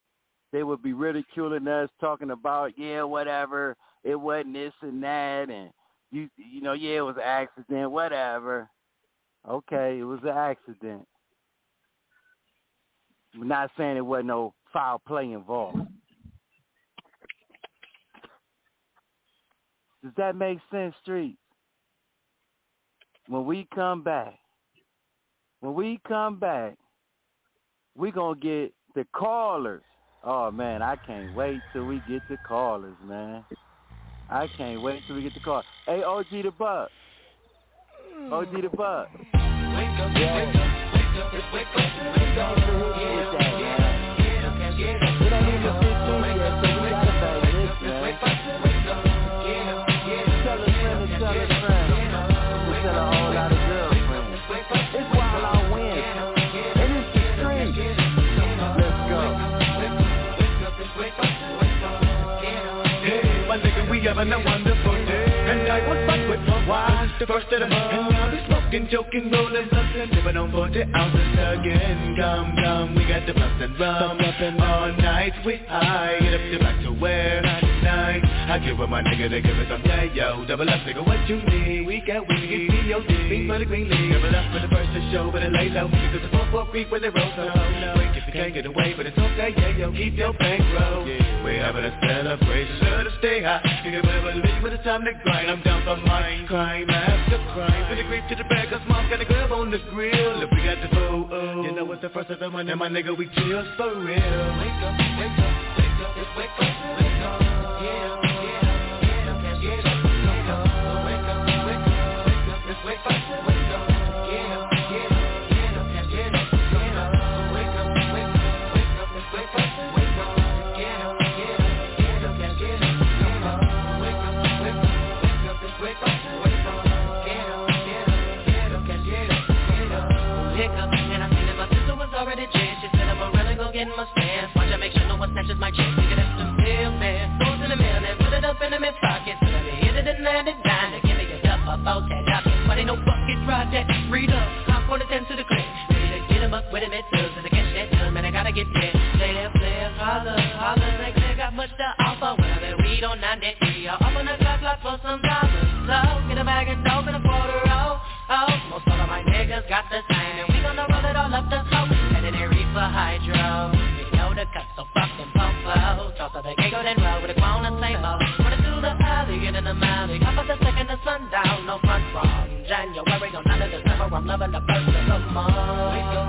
they would be ridiculing us, talking about, yeah, whatever, it wasn't this and that, and you, you know, yeah, it was an accident, whatever. Okay, it was an accident. We're not saying it wasn't no foul play involved. Does that make sense, Street? When we come back, when we come back, we going to get the callers. Oh, man, I can't wait till we get the callers, man. I can't wait till we get the call. Hey, OG the Buck. OG the Buck. Hey, having a wonderful day. And I was back with my wife, the first of the month. And now we smoking, joking, rolling, bustin', living on 40 ounces again. Come, come, we got the bus and rum. All night we high, get up to back to where? Night. I give up my nigga to give it some yeah, yo. Double up, nigga, what you need? We got weed, P.O.D. Beat for the green league. Double up for the first to show, but it lay low. Because the 4-4 creep when they roll so oh, low can't get away, but it's okay, yeah, yo, keep your bankroll. Yeah. We're having a celebration, love to stay high. You can never leave little bit time to grind. I'm down for mine, crime after crime. Put the grief to the bag, cause mom got a grub on the grill. If we got the foe, oh. you know it's the first of the month, and my nigga, we chill for real. Wake up, wake up, wake up, wake up, wake up. Yeah. Wake up, wake up, wake up, wake up, wake up. my stance. Watch I make sure no one snatches my chance. Nigga, that's the mailman Go in the mailman, put it up in the mid pocket. Till the end of the night at nine To give me a dump about that docket But ain't no bucket, drive that, read up. Hop on the 10 to the crib. Need to get him up with him at two and I catch that done, man, I gotta get there Player, player, holler, holler Like they got much to offer. Well, I've been weed on 9 that three Up on the clock, clock for some dollars. So, get a bag of dope and a quarter out Oh, most all of my niggas got the same. So fucking pump pofos Toss up the giggle and roll with a grown and same old Running through the alley and in the alley. Half of the second to sundown, no front from January, no none of December I'm loving the first of the month.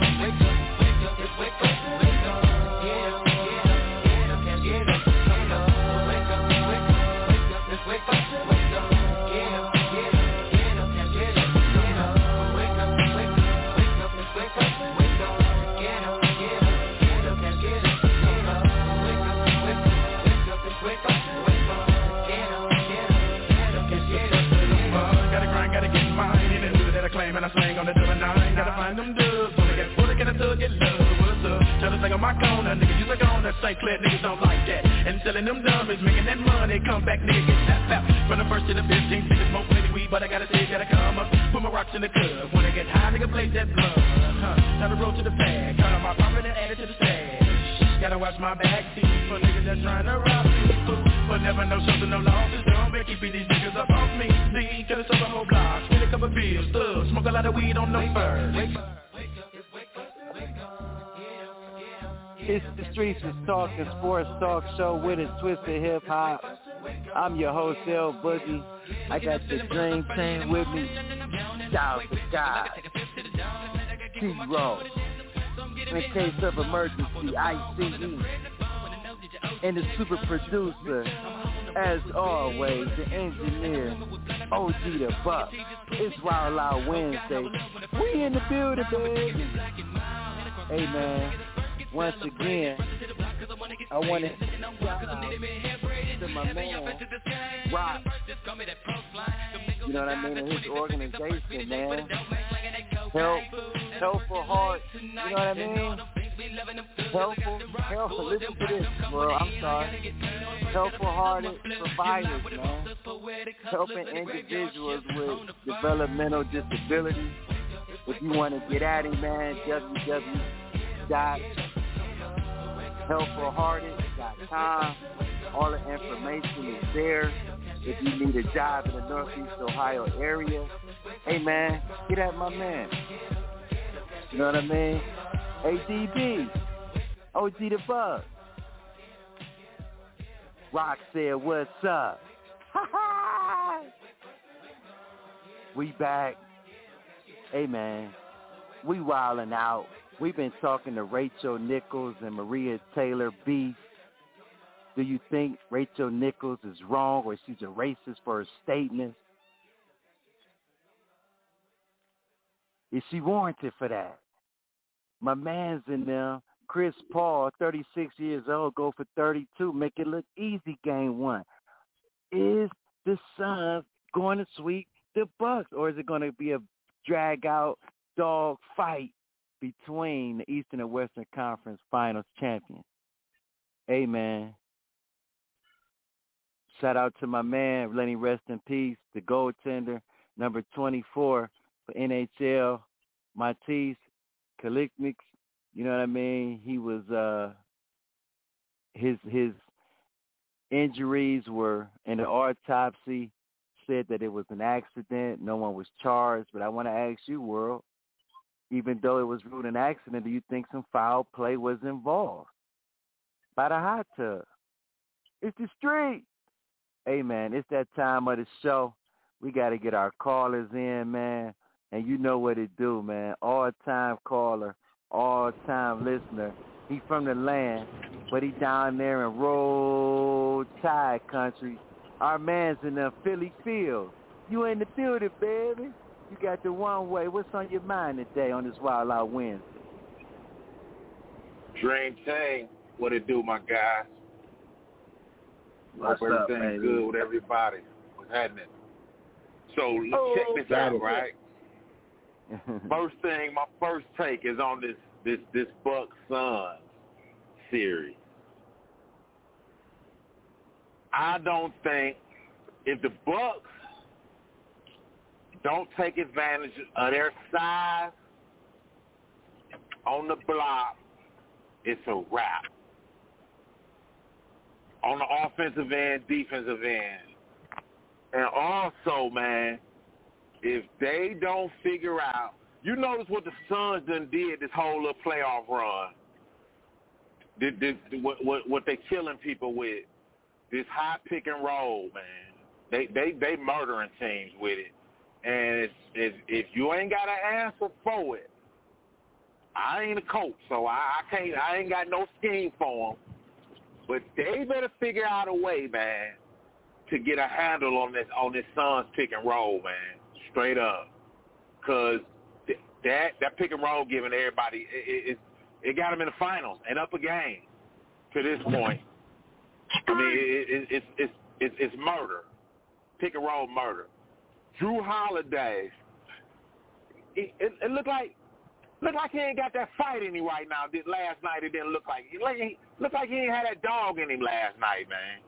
St. Clair. Niggas don't like that. And selling them dummies, making that money. Come back, nigga, get tapped out. From the first to the 15th, niggas smoke plenty weed, but I gotta say, gotta come up. Put my rocks in the club. Wanna get high, nigga, play that blood. Huh. Now the road to the bag. Cut on my profit and add it to the stash. Gotta watch my back teeth for niggas that's trying to rob me. But never know something, no losses. Don't make keeping these niggas up off me. See, could've sold a whole block. Spend a couple bills, thugs. Smoke a lot of weed on no fur. It's the Streets is Talking Sports Talk Show with a twist of hip hop. I'm your host, L Boogie. I got the Dream Team with me. Shout out to God. T-Roll. In case of emergency, ICE. And the super producer, as always, the engineer, OG the Buck. It's Wild Out Wednesday. We in the building, baby. Hey, man. Once again, I want to my man, Rock. You know what I mean? And his organization, man. Help, helpful heart. You know what I mean? Helpful, helpful. Listen to this, bro. I'm sorry. Helpful hearted providers, man. Helping individuals with developmental disabilities. If you want to get at him, man, www helpfulhearted.com. All the information is there. If you need a job in the Northeast Ohio area, hey man, get at my man. You know what I mean? ADB, OG the Buck. Rock said, what's up? we back. Hey man, we wildin' out. We've been talking to Rachel Nichols and Maria Taylor Beef. Do you think Rachel Nichols is wrong or she's a racist for her statements? Is she warranted for that? My man's in there. Chris Paul, 36 years old, go for 32. Make it look easy game one. Is the Suns going to sweep the Bucks or is it going to be a drag out dog fight between the Eastern and Western Conference Finals champions. Amen. Shout out to my man, letting rest in peace, the goaltender, number 24 for NHL, Matiss Kaliknik. You know what I mean? He was uh his his injuries were in the autopsy said that it was an accident. No one was charged. But I want to ask you, World, even though it was ruled an accident, do you think some foul play was involved by the hot tub? It's the street. Hey, man, it's that time of the show. We got to get our callers in, man. And you know what it do, man. All-time caller, all-time listener. He from the land, but he down there in Roll Tide country. Our man's in the Philly field. You in the building, baby. You got the one way. What's on your mind today on this Wild Out Wednesday? Dream Team, what it do, my guys? What's Hope up, everything's baby? good with everybody. What's happening? So let's Oh, check this out, it. right? First thing, my first take is on this this this Buck Suns series. I don't think if the Bucks don't take advantage of their size on the block, it's a wrap. On the offensive end, defensive end. And also, man, if they don't figure out, you notice what the Suns done did this whole little playoff run. What, what, what they killing people with. This high pick and roll, man. They they they murdering teams with it, and it's, it's, if you ain't got an answer for it, I ain't a coach, so I, I can't. I ain't got no scheme for them. But they better figure out a way, man, to get a handle on this on this Suns pick and roll, man. Straight up, because th- that that pick and roll giving everybody it, it, it got them in the finals and up a game to this point. I mean, it, it, it's it's it's it's murder, pick and roll murder. Jrue Holiday, it, it, it looked like looked like he ain't got that fight in him right now. Did last night it didn't look like he looked like he ain't had that dog in him last night, man.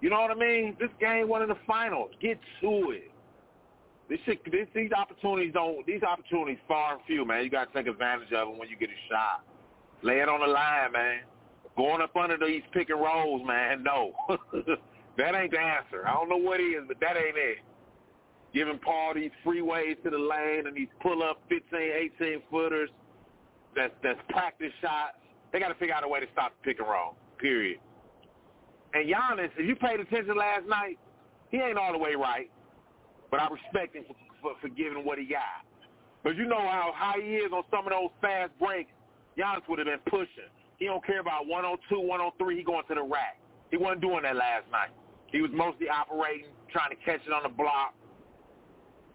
You know what I mean? This game one in the finals. Get to it. This shit, this, these opportunities don't. These opportunities far and few, man. You got to take advantage of them when you get a shot. Lay it on the line, man. Going up under these pick and rolls, man. No, that ain't the answer. I don't know what is, but that ain't it. Giving Paul these freeways to the lane and these pull up 15, 18 footers. That's that's practice shots. They got to figure out a way to stop the pick and roll. Period. And Giannis, if you paid attention last night, he ain't all the way right, but I respect him for, for, for giving what he got. But you know how high he is on some of those fast breaks. Giannis would have been pushing. He don't care about 102, 103. He going to the rack. He wasn't doing that last night. He was mostly operating, trying to catch it on the block.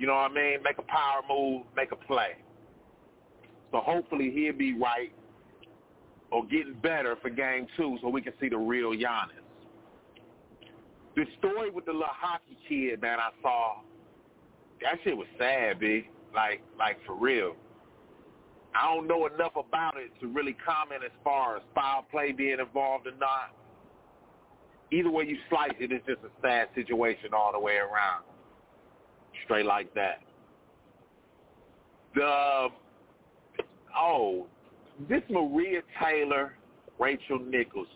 You know what I mean? Make a power move, make a play. So hopefully he'll be right or getting better for game two so we can see the real Giannis. The story with the little hockey kid that I saw, that shit was sad, B. Like, like for real. I don't know enough about it to really comment as far as foul play being involved or not. Either way you slice it, it's just a sad situation all the way around. Straight like that. The oh, this Maria Taylor, Rachel Nichols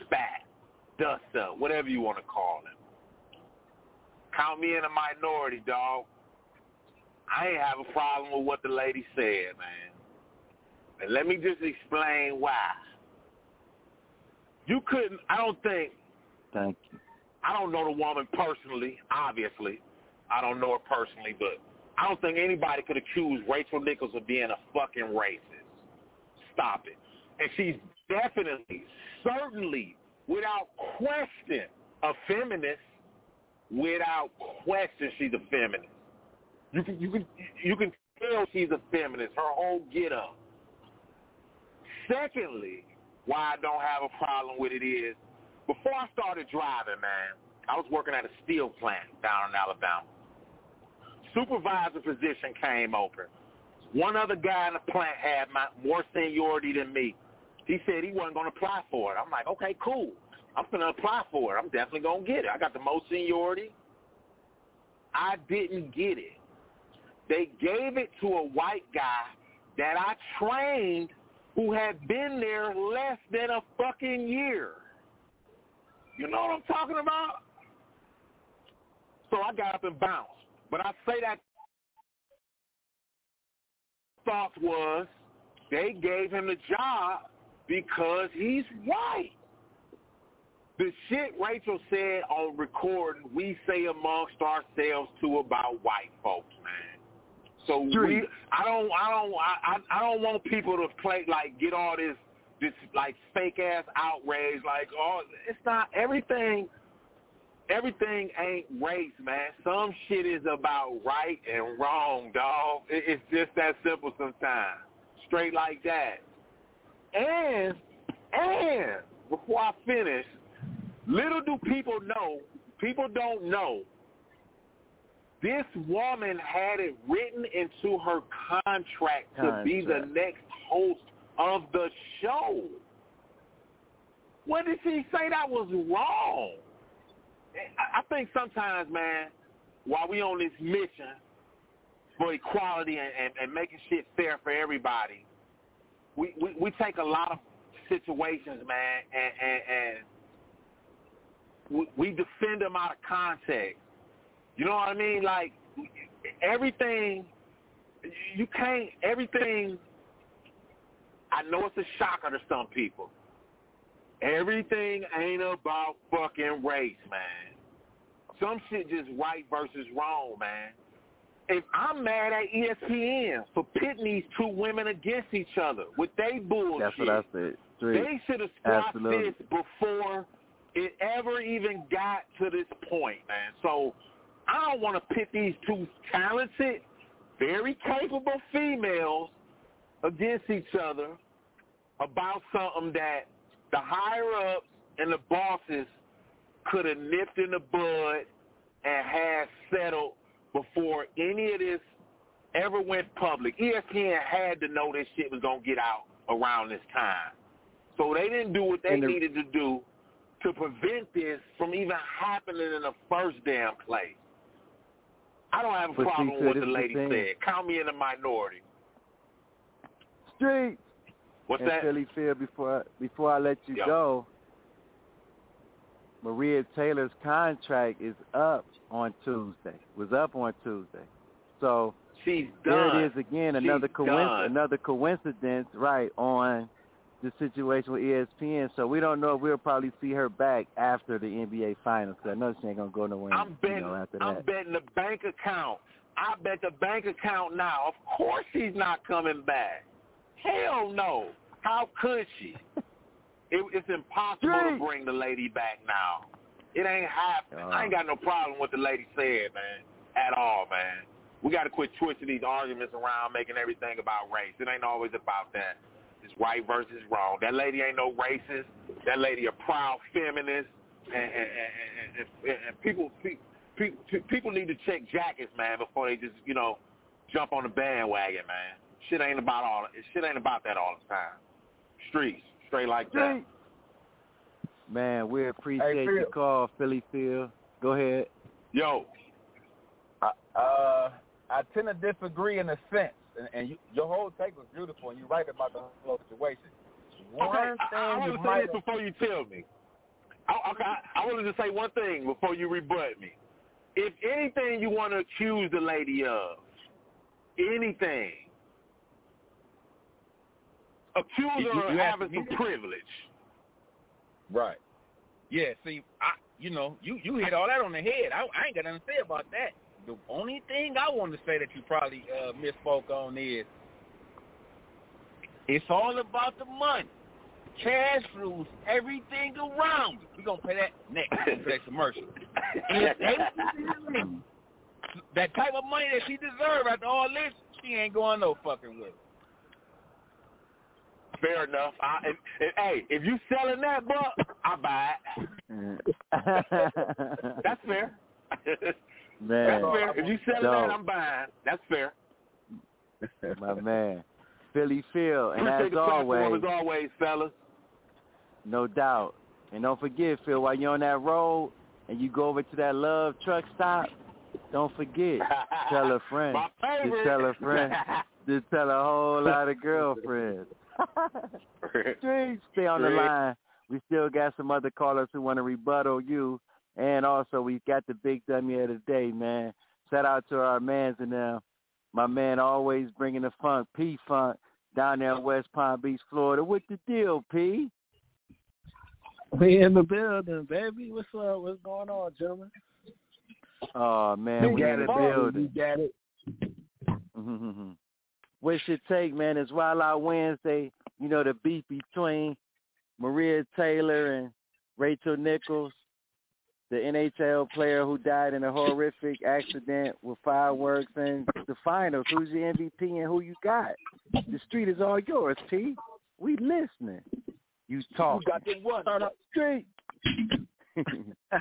spat, dust up, whatever you want to call it. Count me in a minority, dog. I ain't have a problem with what the lady said, man. And let me just explain why. You couldn't, I don't think. Thank you. I don't know the woman personally, obviously. I don't know her personally, but I don't think anybody could accuse Rachel Nichols of being a fucking racist. Stop it. And she's definitely, certainly, without question, a feminist. Without question, she's a feminist. You can you can you can tell she's a feminist. Her whole get up. Secondly, why I don't have a problem with it is before I started driving, man, I was working at a steel plant down in Alabama. Supervisor position came open. One other guy in the plant had my, more seniority than me. He said he wasn't going to apply for it. I'm like, okay, cool. I'm going to apply for it. I'm definitely going to get it. I got the most seniority. I didn't get it. They gave it to a white guy that I trained who had been there less than a fucking year. You know what I'm talking about? So I got up and bounced. But I say that thought was they gave him the job because he's white. The shit Rachel said on recording, we say amongst ourselves too about white folks, man. So we, I don't, I don't, I, I don't want people to play like get all this, this like fake ass outrage. Like, oh, it's not everything. Everything ain't race, man. Some shit is about right and wrong, dog. It's just that simple sometimes. Straight like that. And, and before I finish, little do people know, people don't know this woman had it written into her contract to Contract. be the next host of the show. What did she say that was wrong? I think sometimes, man, while we on this mission for equality and, and, and making shit fair for everybody, we, we, we take a lot of situations, man, and, and, and we, we defend them out of context. You know what I mean? Like everything, you can't. Everything. I know it's a shocker to some people. Everything ain't about fucking race, man. some shit just right versus wrong, man. If I'm mad at ESPN for pitting these two women against each other with they bullshit, That's what I said. Straight. they should have stopped Absolutely. this before it ever even got to this point, man. So I don't want to pit these two talented, very capable females against each other about something that the higher ups and the bosses could have nipped in the bud and had settled before any of this ever went public. ESPN had to know this shit was gonna get out around this time. So they didn't do what they the- needed to do to prevent this from even happening in the first damn place. I don't have a problem with what the is the lady said. Count me in the minority. Street. What's and that? Philly Phil, before I, before I let you Yo. go, Maria Taylor's contract is up on Tuesday. Was up on Tuesday. So She's there done. it is again, another coincidence, another coincidence, right, on the situation with ESPN. So we don't know if we'll probably see her back after the NBA Finals. 'cause I know she ain't gonna go nowhere. I'm you betting. know, after I'm betting the bank account. I bet the bank account now. Of course she's not coming back. Hell no. How could she? It, it's impossible to bring the lady back now. It ain't happening. I ain't got no problem with the lady said, man, at all, man. We got to quit twisting these arguments around, making everything about race. It ain't always about that. It's right versus wrong. That lady ain't no racist. That lady a proud feminist, and and and, and, and, and people, people people need to check jackets, man, before they just you know jump on the bandwagon, man. Shit ain't about all. Shit ain't about that all the time. Streets, straight like that. Man, we appreciate Hey, your call, Philly Phil. Go ahead. Yo, Uh, I tend to disagree in a sense, and, and you, your whole take was beautiful, and you're right about the whole situation. One okay, thing I, I want to say this before you tell me. I, okay, I, I wanted to say one thing before you rebut me. If anything you want to accuse the lady of, anything, accuse You- her you- of you have having some privilege. Right. Yeah. See, I, you know, you you hit all that on the head. I, I ain't got nothing to say about that. The only thing I want to say that you probably uh, misspoke on is it's all about the money. Cash rules everything around. We're gonna pay that next for that commercial. That type of money that she deserves after all this, she ain't going no fucking with. Fair enough. I, if, if, hey, if you selling that buck, I buy it. Mm. That's fair. Man, That's fair. If you selling dope. that, I'm buying. That's fair. my man. Philly Phil, and Appreciate as always, as always, fellas. no doubt. And don't forget, Phil, while you're on that road and you go over to that Love truck stop, don't forget, tell a friend. Just tell a friend. Just tell a whole lot of girlfriends. Street, stay on the line. We still got some other callers who want to rebuttal you. And also, we got the big dummy of the day, man. Shout out to our mans and them. My man always bringing the funk, P Funk, down there in West Palm Beach, Florida. What the deal, P? We in the building, baby. What's up? What's going on, gentlemen? Oh, man, we in the building. You got it. Mm-hmm, mm-hmm. What's your take, man? It's Wild Out Wednesday. You know the beef between Maria Taylor and Rachel Nichols, the NHL player who died in a horrific accident with fireworks, and the finals. Who's your MVP and who you got? The street is all yours, P. We listening. You talk. got the one. Start off street.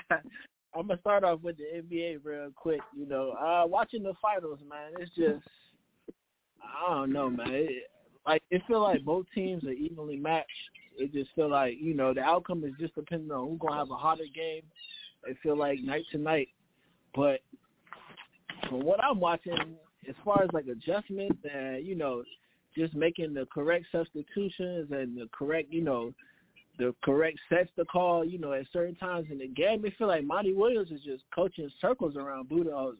I'm gonna start off with the NBA real quick. You know, uh, watching the finals, man, it's just I don't know, man. It, like it feel like both teams are evenly matched. It just feel like you know the outcome is just depending on who's gonna have a hotter game. It feel like night to night, but from what I'm watching, as far as like adjustments and you know just making the correct substitutions and the correct you know the correct sets to call, you know, at certain times in the game, it feel like Monty Williams is just coaching circles around Budenholzer.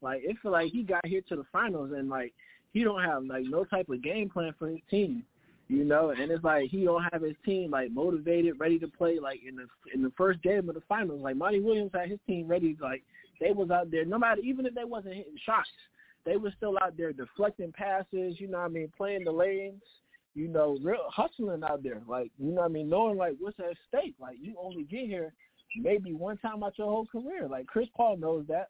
Like it feel like he got here to the finals and like he don't have like no type of game plan for his team, you know, and it's like he don't have his team like motivated, ready to play. Like in the in the first game of the finals, like Monty Williams had his team ready, like they was out there. No matter even if they wasn't hitting shots, they were still out there deflecting passes. You know what I mean, playing the lanes. You know, real hustling out there. Like you know what I mean, knowing like what's at stake. Like you only get here maybe one time out your whole career. Like Chris Paul knows that.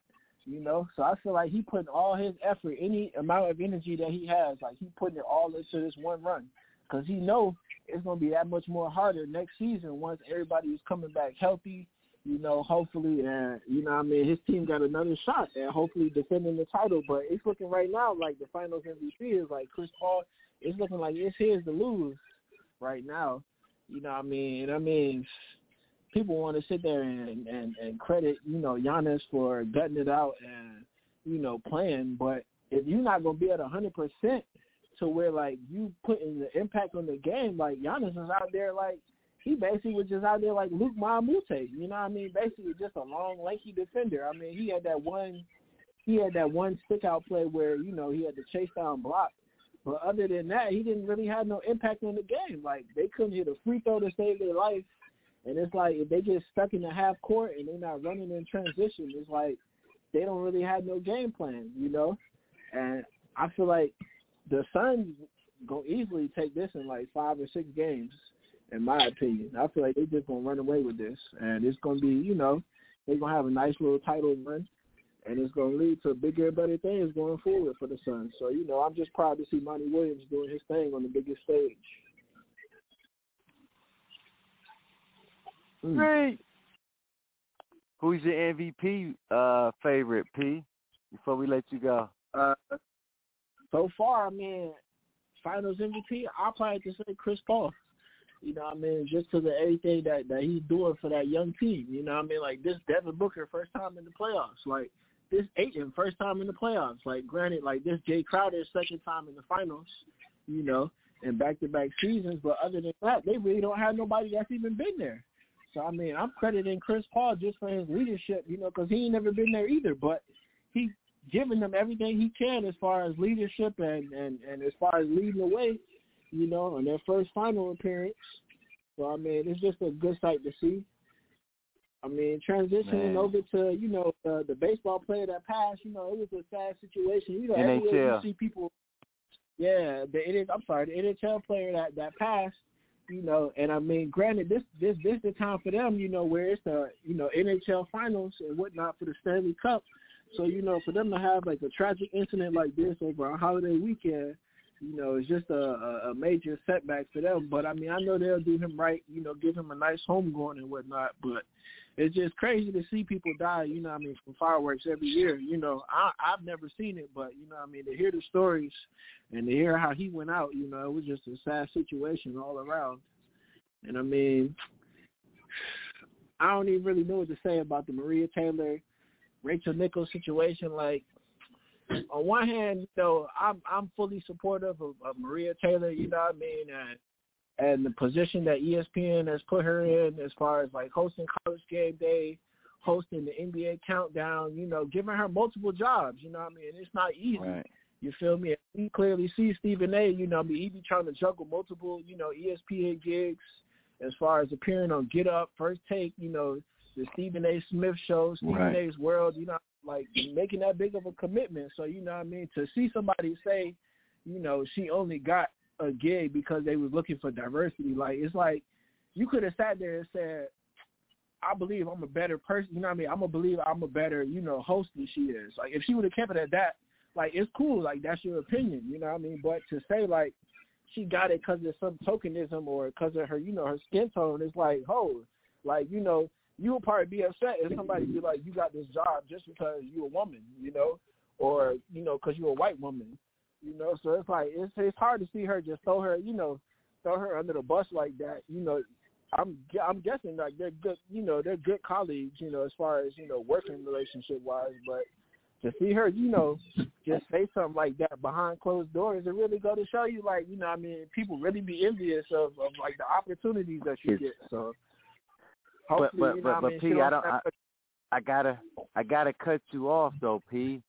You know, so I feel like he putting all his effort, any amount of energy that he has, like he putting it all into this one run, because he know it's gonna be that much more harder next season once everybody is coming back healthy. You know, hopefully, and you know, I mean, his team got another shot and hopefully defending the title. But it's looking right now like the Finals MVP is like Chris Paul. It's looking like it's his to lose right now. You know, what I mean, I mean, people want to sit there and, and and credit you know Giannis for gutting it out and you know playing, but if you're not gonna be at a hundred percent to where like you putting the impact on the game, like Giannis is out there like he basically was just out there like Luc Mbah a Moute, you know what I mean? Basically just a long, lanky defender. I mean, he had that one he had that one stick out play where, you know, he had to chase down block. But other than that, he didn't really have no impact on the game. Like they couldn't hit a free throw to save their life. And it's like if they get stuck in the half court and they're not running in transition, it's like they don't really have no game plan, you know. And I feel like the Suns gonna easily take this in like five or six games, in my opinion. I feel like they just gonna run away with this, and it's gonna be, you know, they're gonna have a nice little title run, and it's gonna lead to bigger and better things going forward for the Suns. So you know, I'm just proud to see Monty Williams doing his thing on the biggest stage. Great. Who's your MVP uh, favorite, P? Before we let you go. Uh, so far, I mean, Finals MVP, I'll probably just say Chris Paul. You know, what I mean, just to the everything that that he's doing for that young team. You know, what I mean, like this Devin Booker first time in the playoffs. Like this Ayton first time in the playoffs. Like granted, like this Jae Crowder second time in the finals. You know, in back to back seasons. But other than that, they really don't have nobody that's even been there. So I mean, I'm crediting Chris Paul just for his leadership, you know, because he ain't never been there either. But he's giving them everything he can as far as leadership and and and as far as leading the way, you know, in their first final appearance. So I mean, it's just a good sight to see. I mean, transitioning Man. over to you know the, the baseball player that passed, you know, it was a sad situation. You know, everywhere you NHL. see people. Yeah, the it is. I'm sorry, the NHL player that that passed you know, and I mean, granted, this this this is the time for them, you know, where it's the you know NHL finals and whatnot for the Stanley Cup. So you know, for them to have like a tragic incident like this over a holiday weekend, you know, it's just a, a, major setback for them. But I mean, I know they'll do him right, you know, give him a nice home going and whatnot. But it's just crazy to see people die, you know, I mean, from fireworks every year. You know, I I've never seen it, but you know, I mean, to hear the stories and to hear how he went out, you know, it was just a sad situation all around. And I mean, I don't even really know what to say about the Maria Taylor, Rachel Nichols situation. Like, on one hand, though, I'm I'm fully supportive of, of Maria Taylor. You know what I mean? And and the position that ESPN has put her in, as far as like hosting College Game Day, hosting the NBA Countdown. You know, giving her multiple jobs. You know what I mean? It's not easy. Right. You feel me? We clearly see Stephen A. You know, I mean, he be trying to juggle multiple, you know, ESPN gigs as far as appearing on Get Up, First Take, you know, the Stephen A. Smith show, Stephen Right. A's World. You know, like making that big of a commitment. So you know, what I mean, to see somebody say, you know, she only got a gig because they was looking for diversity. Like it's like you could have sat there and said, I believe I'm a better person. You know what I mean? I'm gonna believe I'm a better, you know, host than she is. Like if she would have kept it at that, like it's cool. Like that's your opinion. You know what I mean? But to say like she got it because of some tokenism or because of her, you know, her skin tone, it's like, oh, like you know, you would probably be upset if somebody be like, you got this job just because you're a woman, you know, or you know, because you're a white woman, you know. So it's like it's it's hard to see her just throw her, you know, throw her under the bus like that, you know. I'm I'm guessing like they're good, you know, they're good colleagues, you know, as far as you know working relationship wise. But to see her, you know, just say something like that behind closed doors, it really go to show you, like, you know, I mean, people really be envious of, of like the opportunities that you get. So But hopefully, but you know, but what I mean, P, I don't. I, I gotta I gotta cut you off though, P.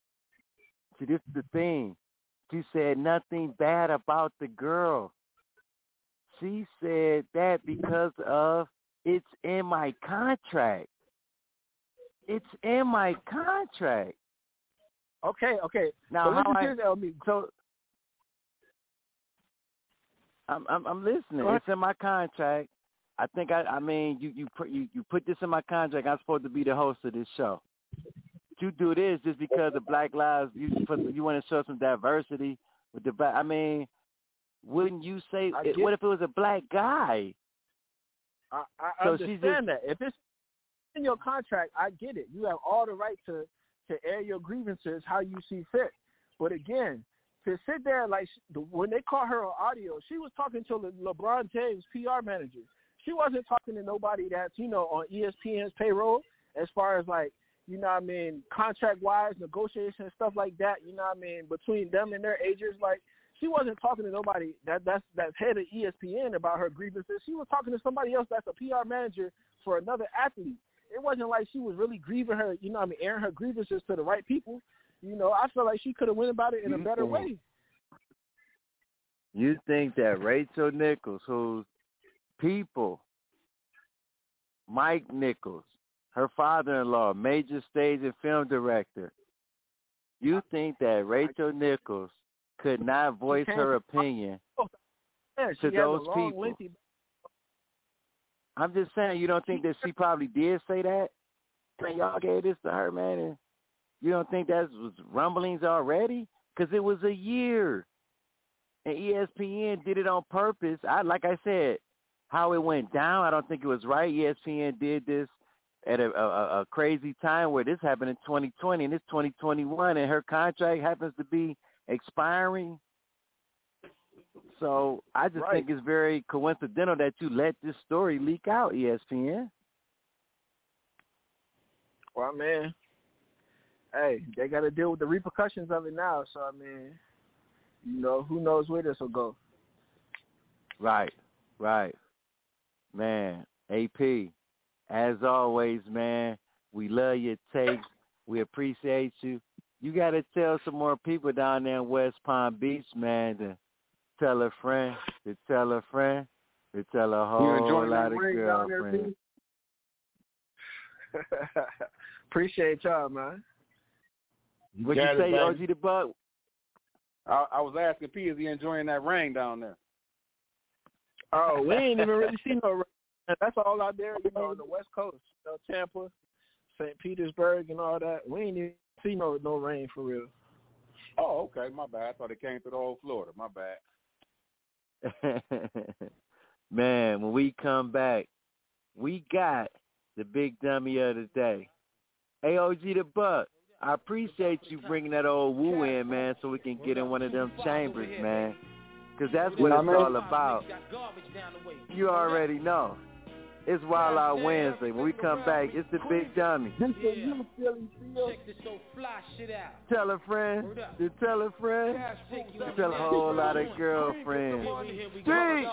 See, this is the thing. She said nothing bad about the girl. She said that because of it's in my contract. It's in my contract. Okay, okay. Now so how listen I, this, LB. so I'm I'm, I'm listening. It's in my contract. I think I I mean you you put you, you put this in my contract. I'm supposed to be the host of this show. You do this just because of Black Lives. You you want to show some diversity with the black. I mean, wouldn't you say? It- eh, what if it was a black guy? I, I So understand that. If it's in your contract, I get it. You have all the right to to air your grievances how you see fit. But again, to sit there like the- when they caught her on audio, she was talking to Le- LeBron James PR manager. She wasn't talking to nobody that's you know on ESPN's payroll as far as like you know what I mean contract wise negotiation stuff like that. You know what I mean between them and their agents like. She wasn't talking to nobody that that's that's head of ESPN about her grievances. She was talking to somebody else that's a PR manager for another athlete. It wasn't like she was really grieving her, you know, what I mean, airing her grievances to the right people. You know, I feel like she could have went about it in a better way. You think that Rachel Nichols, who's people, Mike Nichols, her father-in-law, major stage and film director, you think that Rachel Nichols could not voice her opinion Yeah, to those long, people? lengthy. I'm just saying, you don't think that she probably did say that? Man, y'all gave this to her, man, and you don't think that was rumblings already? Because it was a year, and ESPN did it on purpose. I like I said, how it went down. I don't think it was right. ESPN did this at a, a, a crazy time where this happened in 2020 and it's 2021, and her contract happens to be expiring. So I just Right. think it's very coincidental that you let this story leak out, ESPN. Well, man, hey, they got to deal with the repercussions of it now. So I mean, you know, who knows where this will go? Right, right. Man, AP, as always, man, we love your takes. We appreciate you. You got to tell some more people down there in West Palm Beach, man, to tell a friend, to tell a friend, to tell a whole enjoying lot of ring down there, girlfriends. Appreciate y'all, man. What you Got it, say, baby. OG the Buck? I, I was asking P, is he enjoying that rain down there? Oh, we ain't even really seen no. rain. That's all out there, you know, on the West Coast, you know, Tampa, St. Petersburg, and all that. We ain't even see no no rain for real. Oh, okay, my bad. I thought it came through the whole Florida. My bad. Man, when we come back, we got the big dummy of the day. AOG the Buck, I appreciate you bringing that old woo in, man, so we can get in one of them chambers, man. Because that's what it's all about. You already know. It's Wild Out Wednesday. When we come back, it's the big dummy. Tell a friend, to tell a friend, to tell a whole lot of girlfriends. Street!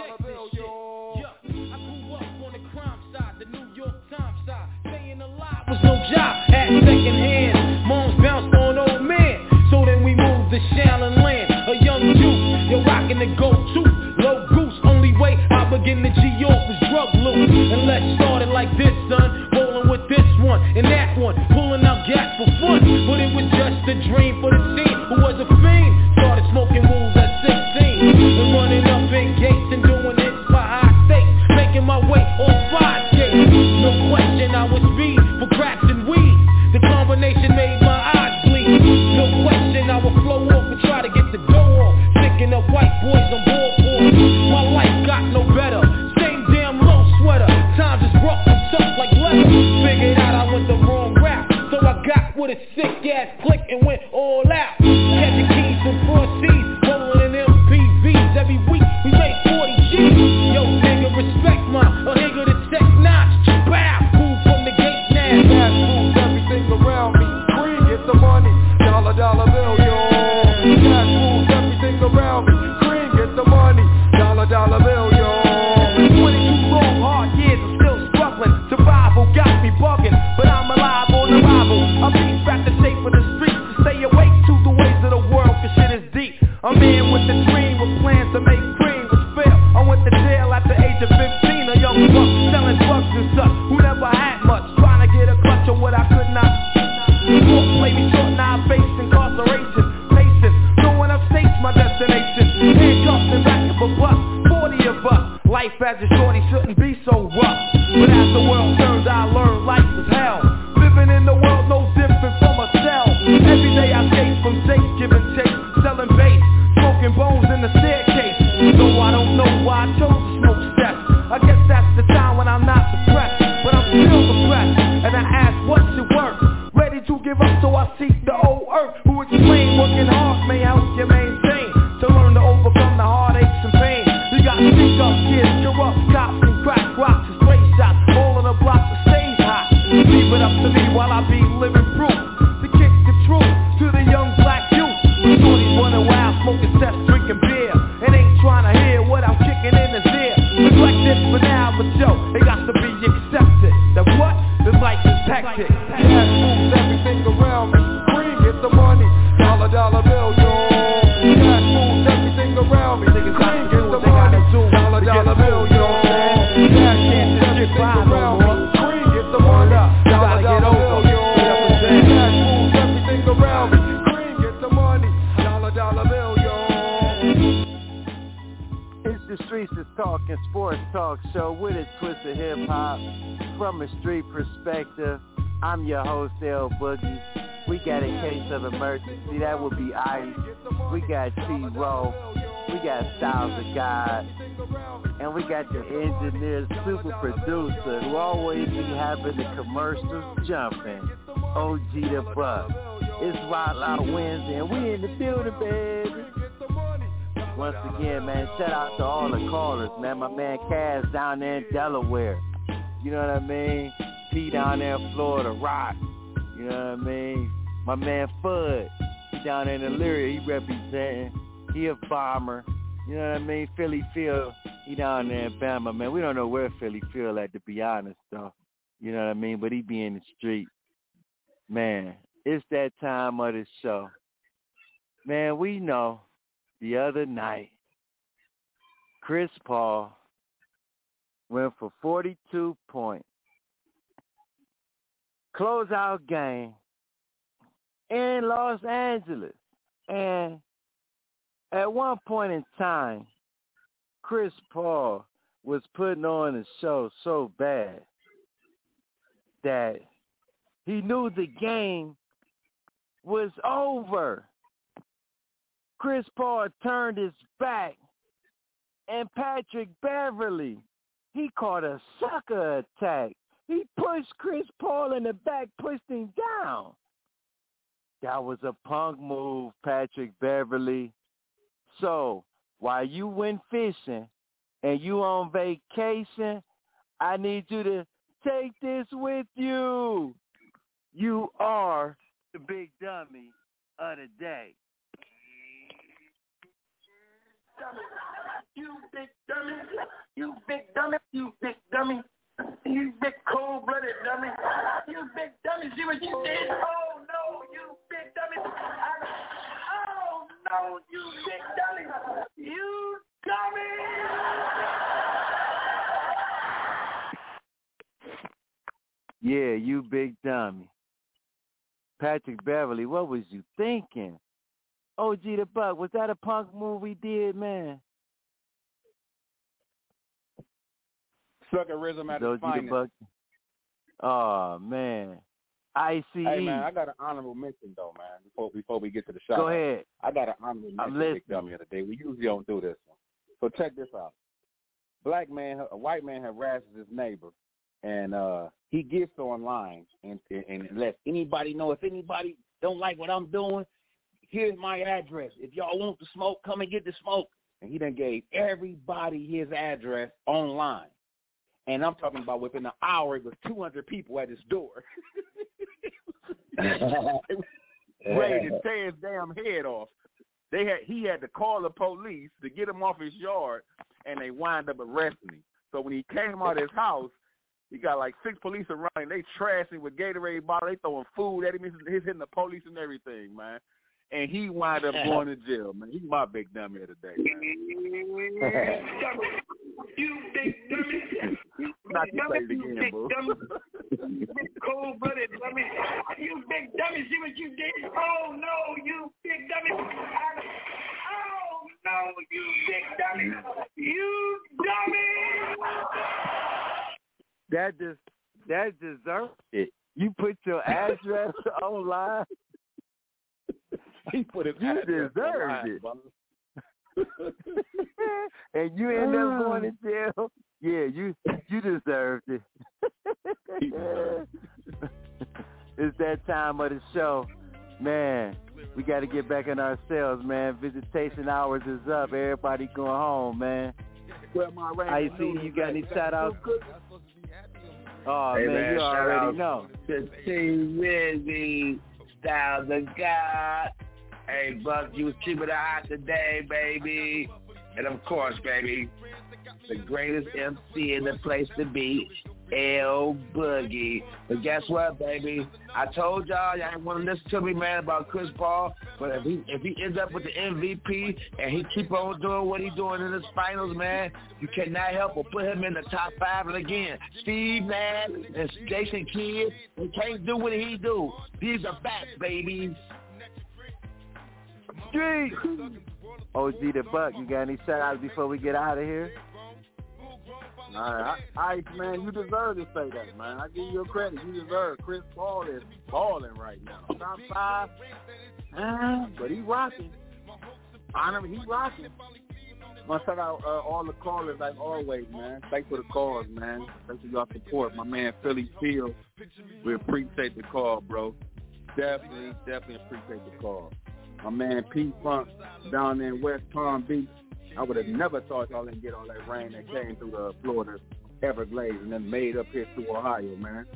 was no job at second hand. Moms bounced on old man. So then we moved to Shallon Land. A young Jew, you're rocking the go-to. Low goose, only way I begin to G off drug. And let's start it like this, son. Rolling with this one and that one. Pulling out gas for fun. But it was just a dream for the scene. Who was a fiend? Started smoking rules sick ass the jumping. OG the Buck. It's Wild Out Wednesday and we in the building, baby. Once again, man, shout out to all the callers, man. My man Cass down there in Delaware. You know what I mean? P down there in Florida, Rock. You know what I mean? My man Fudd, he down in Elyria, he representing. He a bomber. You know what I mean? Philly Phil, he down there in Bama, man. We don't know where Philly Phil at, to be honest, though. You know what I mean? But he be in the street. Man, it's that time of the show. Man, we know the other night, Chris Paul went for 42 points. Closeout game in Los Angeles. And at one point in time, Chris Paul was putting on a show so bad that he knew the game was over. Chris Paul turned his back, and Patrick Beverley, he caught a sucker attack. He pushed Chris Paul in the back, pushed him down. That was a punk move, Patrick Beverley. So while you went fishing and you on vacation, I need you to take this with you. You are the big dummy of the day. You big dummy. You big dummy. You big dummy. You big cold-blooded dummy. You big dummy. See what you did? Oh, no, you big dummy. I, oh, no, you big dummy. You dummy. Yeah, you big dummy. Patrick Beverley, what was you thinking? OG the Buck, was that a punk move we did, man? Suckerism at OG its the finest. Buck. Oh man. ICE. Hey man, I got an honorable mention though, man. Before before we get to the shot, Go ahead. I got an honorable I'm mention, big listening. dummy of the day. We usually don't do this one, so check this out. Black man, a white man harasses his neighbor, and uh he gets online and and lets anybody know if anybody don't like what I'm doing. Here's my address. If y'all want the smoke, come and get the smoke. And he done gave everybody his address online. And I'm talking about within an hour, it was 200 people at his door. ready to tear his damn head off. They had he had to call the police to get him off his yard, and they wind up arresting him. So when he came out of his house, he got like six police around him. They trashed him with Gatorade bottle. They throwing food at him. He's, he's hitting the police and everything, man. And he wind up going to jail, man. He's my big dummy of the day, man. You big dummy. Not to say it again, boo. Cold-blooded dummy. You big dummy. See what you did? Oh, no, you big dummy. I, oh, no, you big dummy. You dummy. That just that deserves it. You put your address online. He put his You deserved it. and you end up going to jail. Yeah, you you deserved it. it's that time of the show. Man, we got to get back in ourselves, man. Visitation hours is up. Everybody going home, man. Where my I see you got any shout outs? Oh, Hey, man, man, you already know. to T Rizzy, Styles of God. Hey, Buck, you was keeping it hot today, baby. And of course, baby, the greatest MC in the place to be, L Boogie. But guess what, baby? I told y'all y'all didn't want to listen to me, man, about Chris Paul. But if he if he ends up with the MVP and he keep on doing what he's doing in his finals, man, you cannot help but put him in the top five. And again, Steve Nash and Jason Kidd, they can't do what he do. These are facts, baby. Street. OG the Buck, you got any shout outs before we get out of here? All right, I, I, man, you deserve to say that, man. I give you credit. You deserve. Chris Paul is balling right now. Top five, but he rocking. Honor, he rocking. I want to shout out uh, all the callers like always, man. Thanks for the calls, man. Thanks for your support. My man Philly Field, we appreciate the call, bro. Definitely, definitely appreciate the call. My man P Funk down in West Palm Beach. I would have never thought y'all didn't get all that rain that came through the Florida Everglades and then made up here to Ohio, man.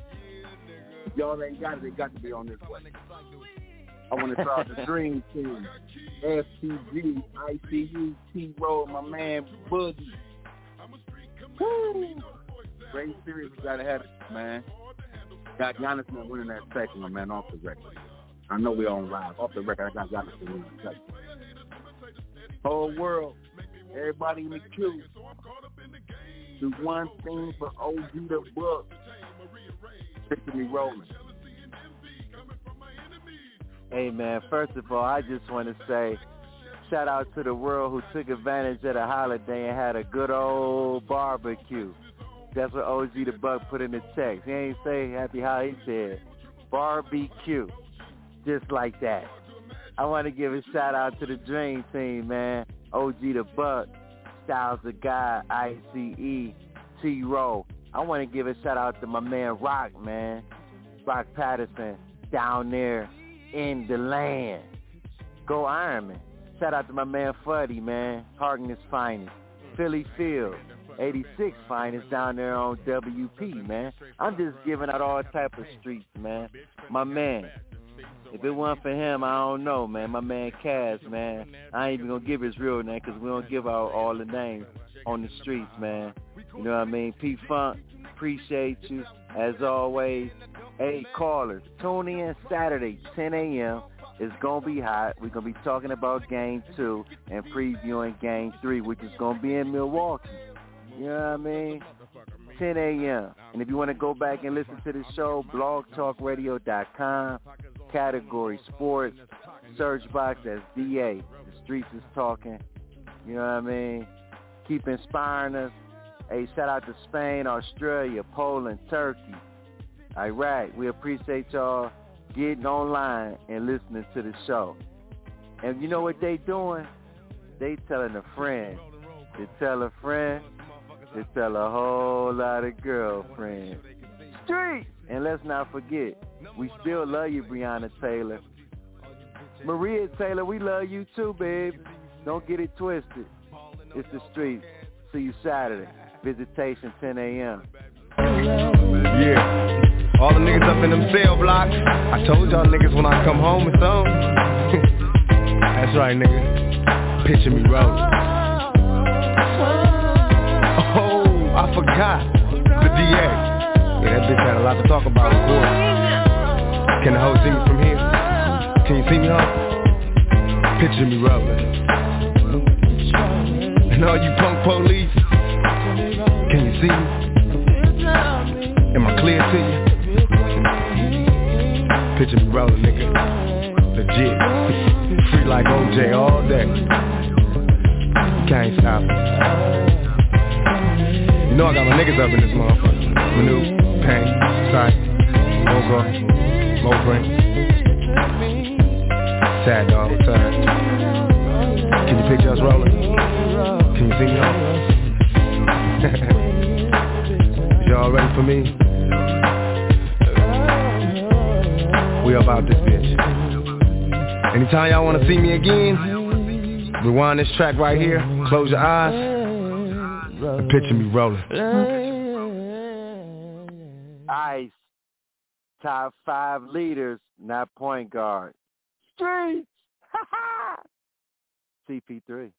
Y'all ain't got it, they got to be on this way. I want to shout the Dream Team, STG, ICU, T-Roll, my man Boogie. Woo! Great series we got to have it, man. Got Giannis winning that second one, man, off the record. I know we on live. Off the record, I got winning that. Whole world, everybody in the queue, do one thing for OG the Buck. Picture me rolling. Hey man, first of all, I just want to say shout out to the world who took advantage of the holiday and had a good old barbecue. That's what OG the Buck put in the text. He ain't say happy holiday, he said barbecue. Just like that. I want to give a shout out to the Dream Team, man. OG the Buck, Styles the Guy, ICE, T-Row. I want to give a shout out to my man Rock, man. Rock Patterson down there in the land. Go Ironman. Shout out to my man Fuddy, man. Harkness finest. Philly Field. 86 finest down there on WP, man. I'm just giving out all type of streets, man. My man. If it wasn't for him, I don't know, man. My man Kaz, man. I ain't even gonna give his real name because we don't give out all the names on the streets, man. You know what I mean? P Funk, appreciate you as always. Hey, callers, tune in Saturday, 10 a.m. It's gonna be hot. We're gonna be talking about Game Two and previewing Game Three, which is gonna be in Milwaukee. You know what I mean? 10 a.m. And if you want to go back and listen to the show, blogtalkradio.com, category sports, search box as DA. The streets is talking. You know what I mean? Keep inspiring us. Hey, shout out to Spain, Australia, Poland, Turkey, Iraq. We appreciate y'all getting online and listening to the show. And you know what they doing? They telling a friend. They tell a friend. They tell a whole lot of girlfriends. Street! And let's not forget, we still love you, Breonna Taylor. Maria Taylor, we love you too, babe. Don't get it twisted. It's the streets. See you Saturday. Visitation 10 a.m. Yeah. All the niggas up in them cell blocks. I told y'all niggas when I come home it's on. That's right, nigga. Picture me rolling. Oh, I forgot. The DA. Yeah, that bitch had a lot to talk about, of course. Can the hoe see me from here? Can you see me, hoe? Picture me rolling. And all you punk police, can you see me? Am I clear to you? Picture me rolling, nigga. Legit. Free like OJ all day. Can't stop me. You know I got my niggas up in this motherfucker. Manu, Payne, Sight, Mogo, Mobrin. Sad dog, sad. Can you picture us rolling? Can you see me on? Y'all ready for me? We about this bitch. Anytime y'all wanna see me again, rewind this track right here, close your eyes, and picture me rolling. Ice. Top five leaders, not point guard. Streets. CP3.